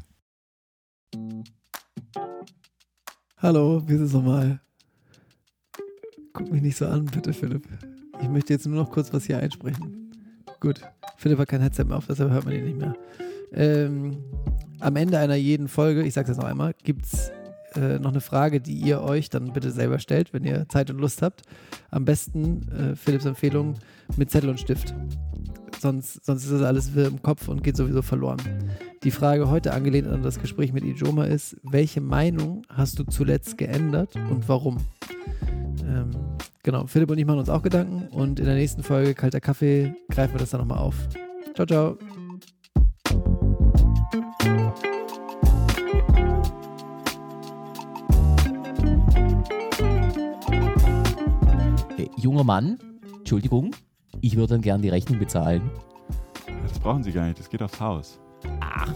Hallo, wir sind nochmal. Guck mich nicht so an, bitte, Philipp. Ich möchte jetzt nur noch kurz was hier einsprechen. Gut. Philipp hat kein Headset mehr auf, deshalb hört man ihn nicht mehr. Ähm, am Ende einer jeden Folge, ich sage es noch einmal, gibt es äh, noch eine Frage, die ihr euch dann bitte selber stellt, wenn ihr Zeit und Lust habt. Am besten, äh, Philipps Empfehlung, mit Zettel und Stift. sonst, sonst ist das alles wirr im Kopf und geht sowieso verloren. Die Frage heute angelehnt an das Gespräch mit Ijoma ist, welche Meinung hast du zuletzt geändert und warum? Ähm, genau, Philipp und ich machen uns auch Gedanken und in der nächsten Folge Kalter Kaffee greifen wir das dann nochmal auf. Ciao, ciao. Junger Mann, Entschuldigung, ich würde dann gern die Rechnung bezahlen. Das brauchen Sie gar nicht, das geht aufs Haus. Ach,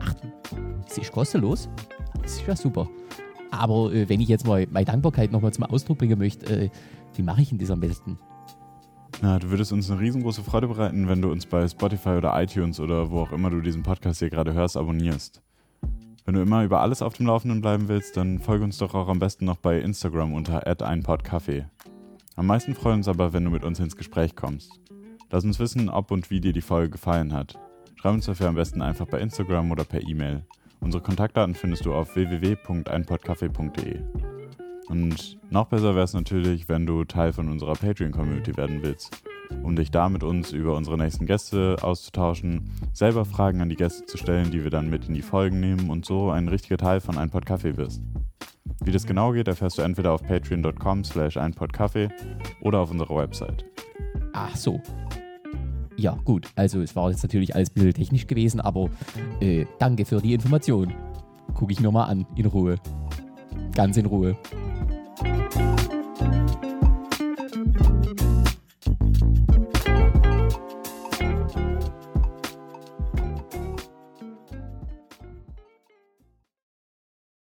ach, es ist kostenlos. Das ist ja super. Aber äh, wenn ich jetzt mal meine Dankbarkeit nochmal zum Ausdruck bringen möchte, äh, wie mache ich denn das am besten? Na, du würdest uns eine riesengroße Freude bereiten, wenn du uns bei Spotify oder iTunes oder wo auch immer du diesen Podcast hier gerade hörst, abonnierst. Wenn du immer über alles auf dem Laufenden bleiben willst, dann folge uns doch auch am besten noch bei Instagram unter einpodcafé. Am meisten freuen uns aber, wenn du mit uns ins Gespräch kommst. Lass uns wissen, ob und wie dir die Folge gefallen hat. Schreib uns dafür am besten einfach bei Instagram oder per E-Mail. Unsere Kontaktdaten findest du auf www.einpodcafé.de. Und noch besser wäre es natürlich, wenn du Teil von unserer Patreon-Community werden willst, um dich da mit uns über unsere nächsten Gäste auszutauschen, selber Fragen an die Gäste zu stellen, die wir dann mit in die Folgen nehmen und so ein richtiger Teil von Ein wirst. Wie das genau geht, erfährst du entweder auf patreon.com slash einpodkaffee oder auf unserer Website. Ach so. Ja, gut. Also es war jetzt natürlich alles ein bisschen technisch gewesen, aber äh, danke für die Information. Gucke ich mir mal an, in Ruhe. Ganz in Ruhe.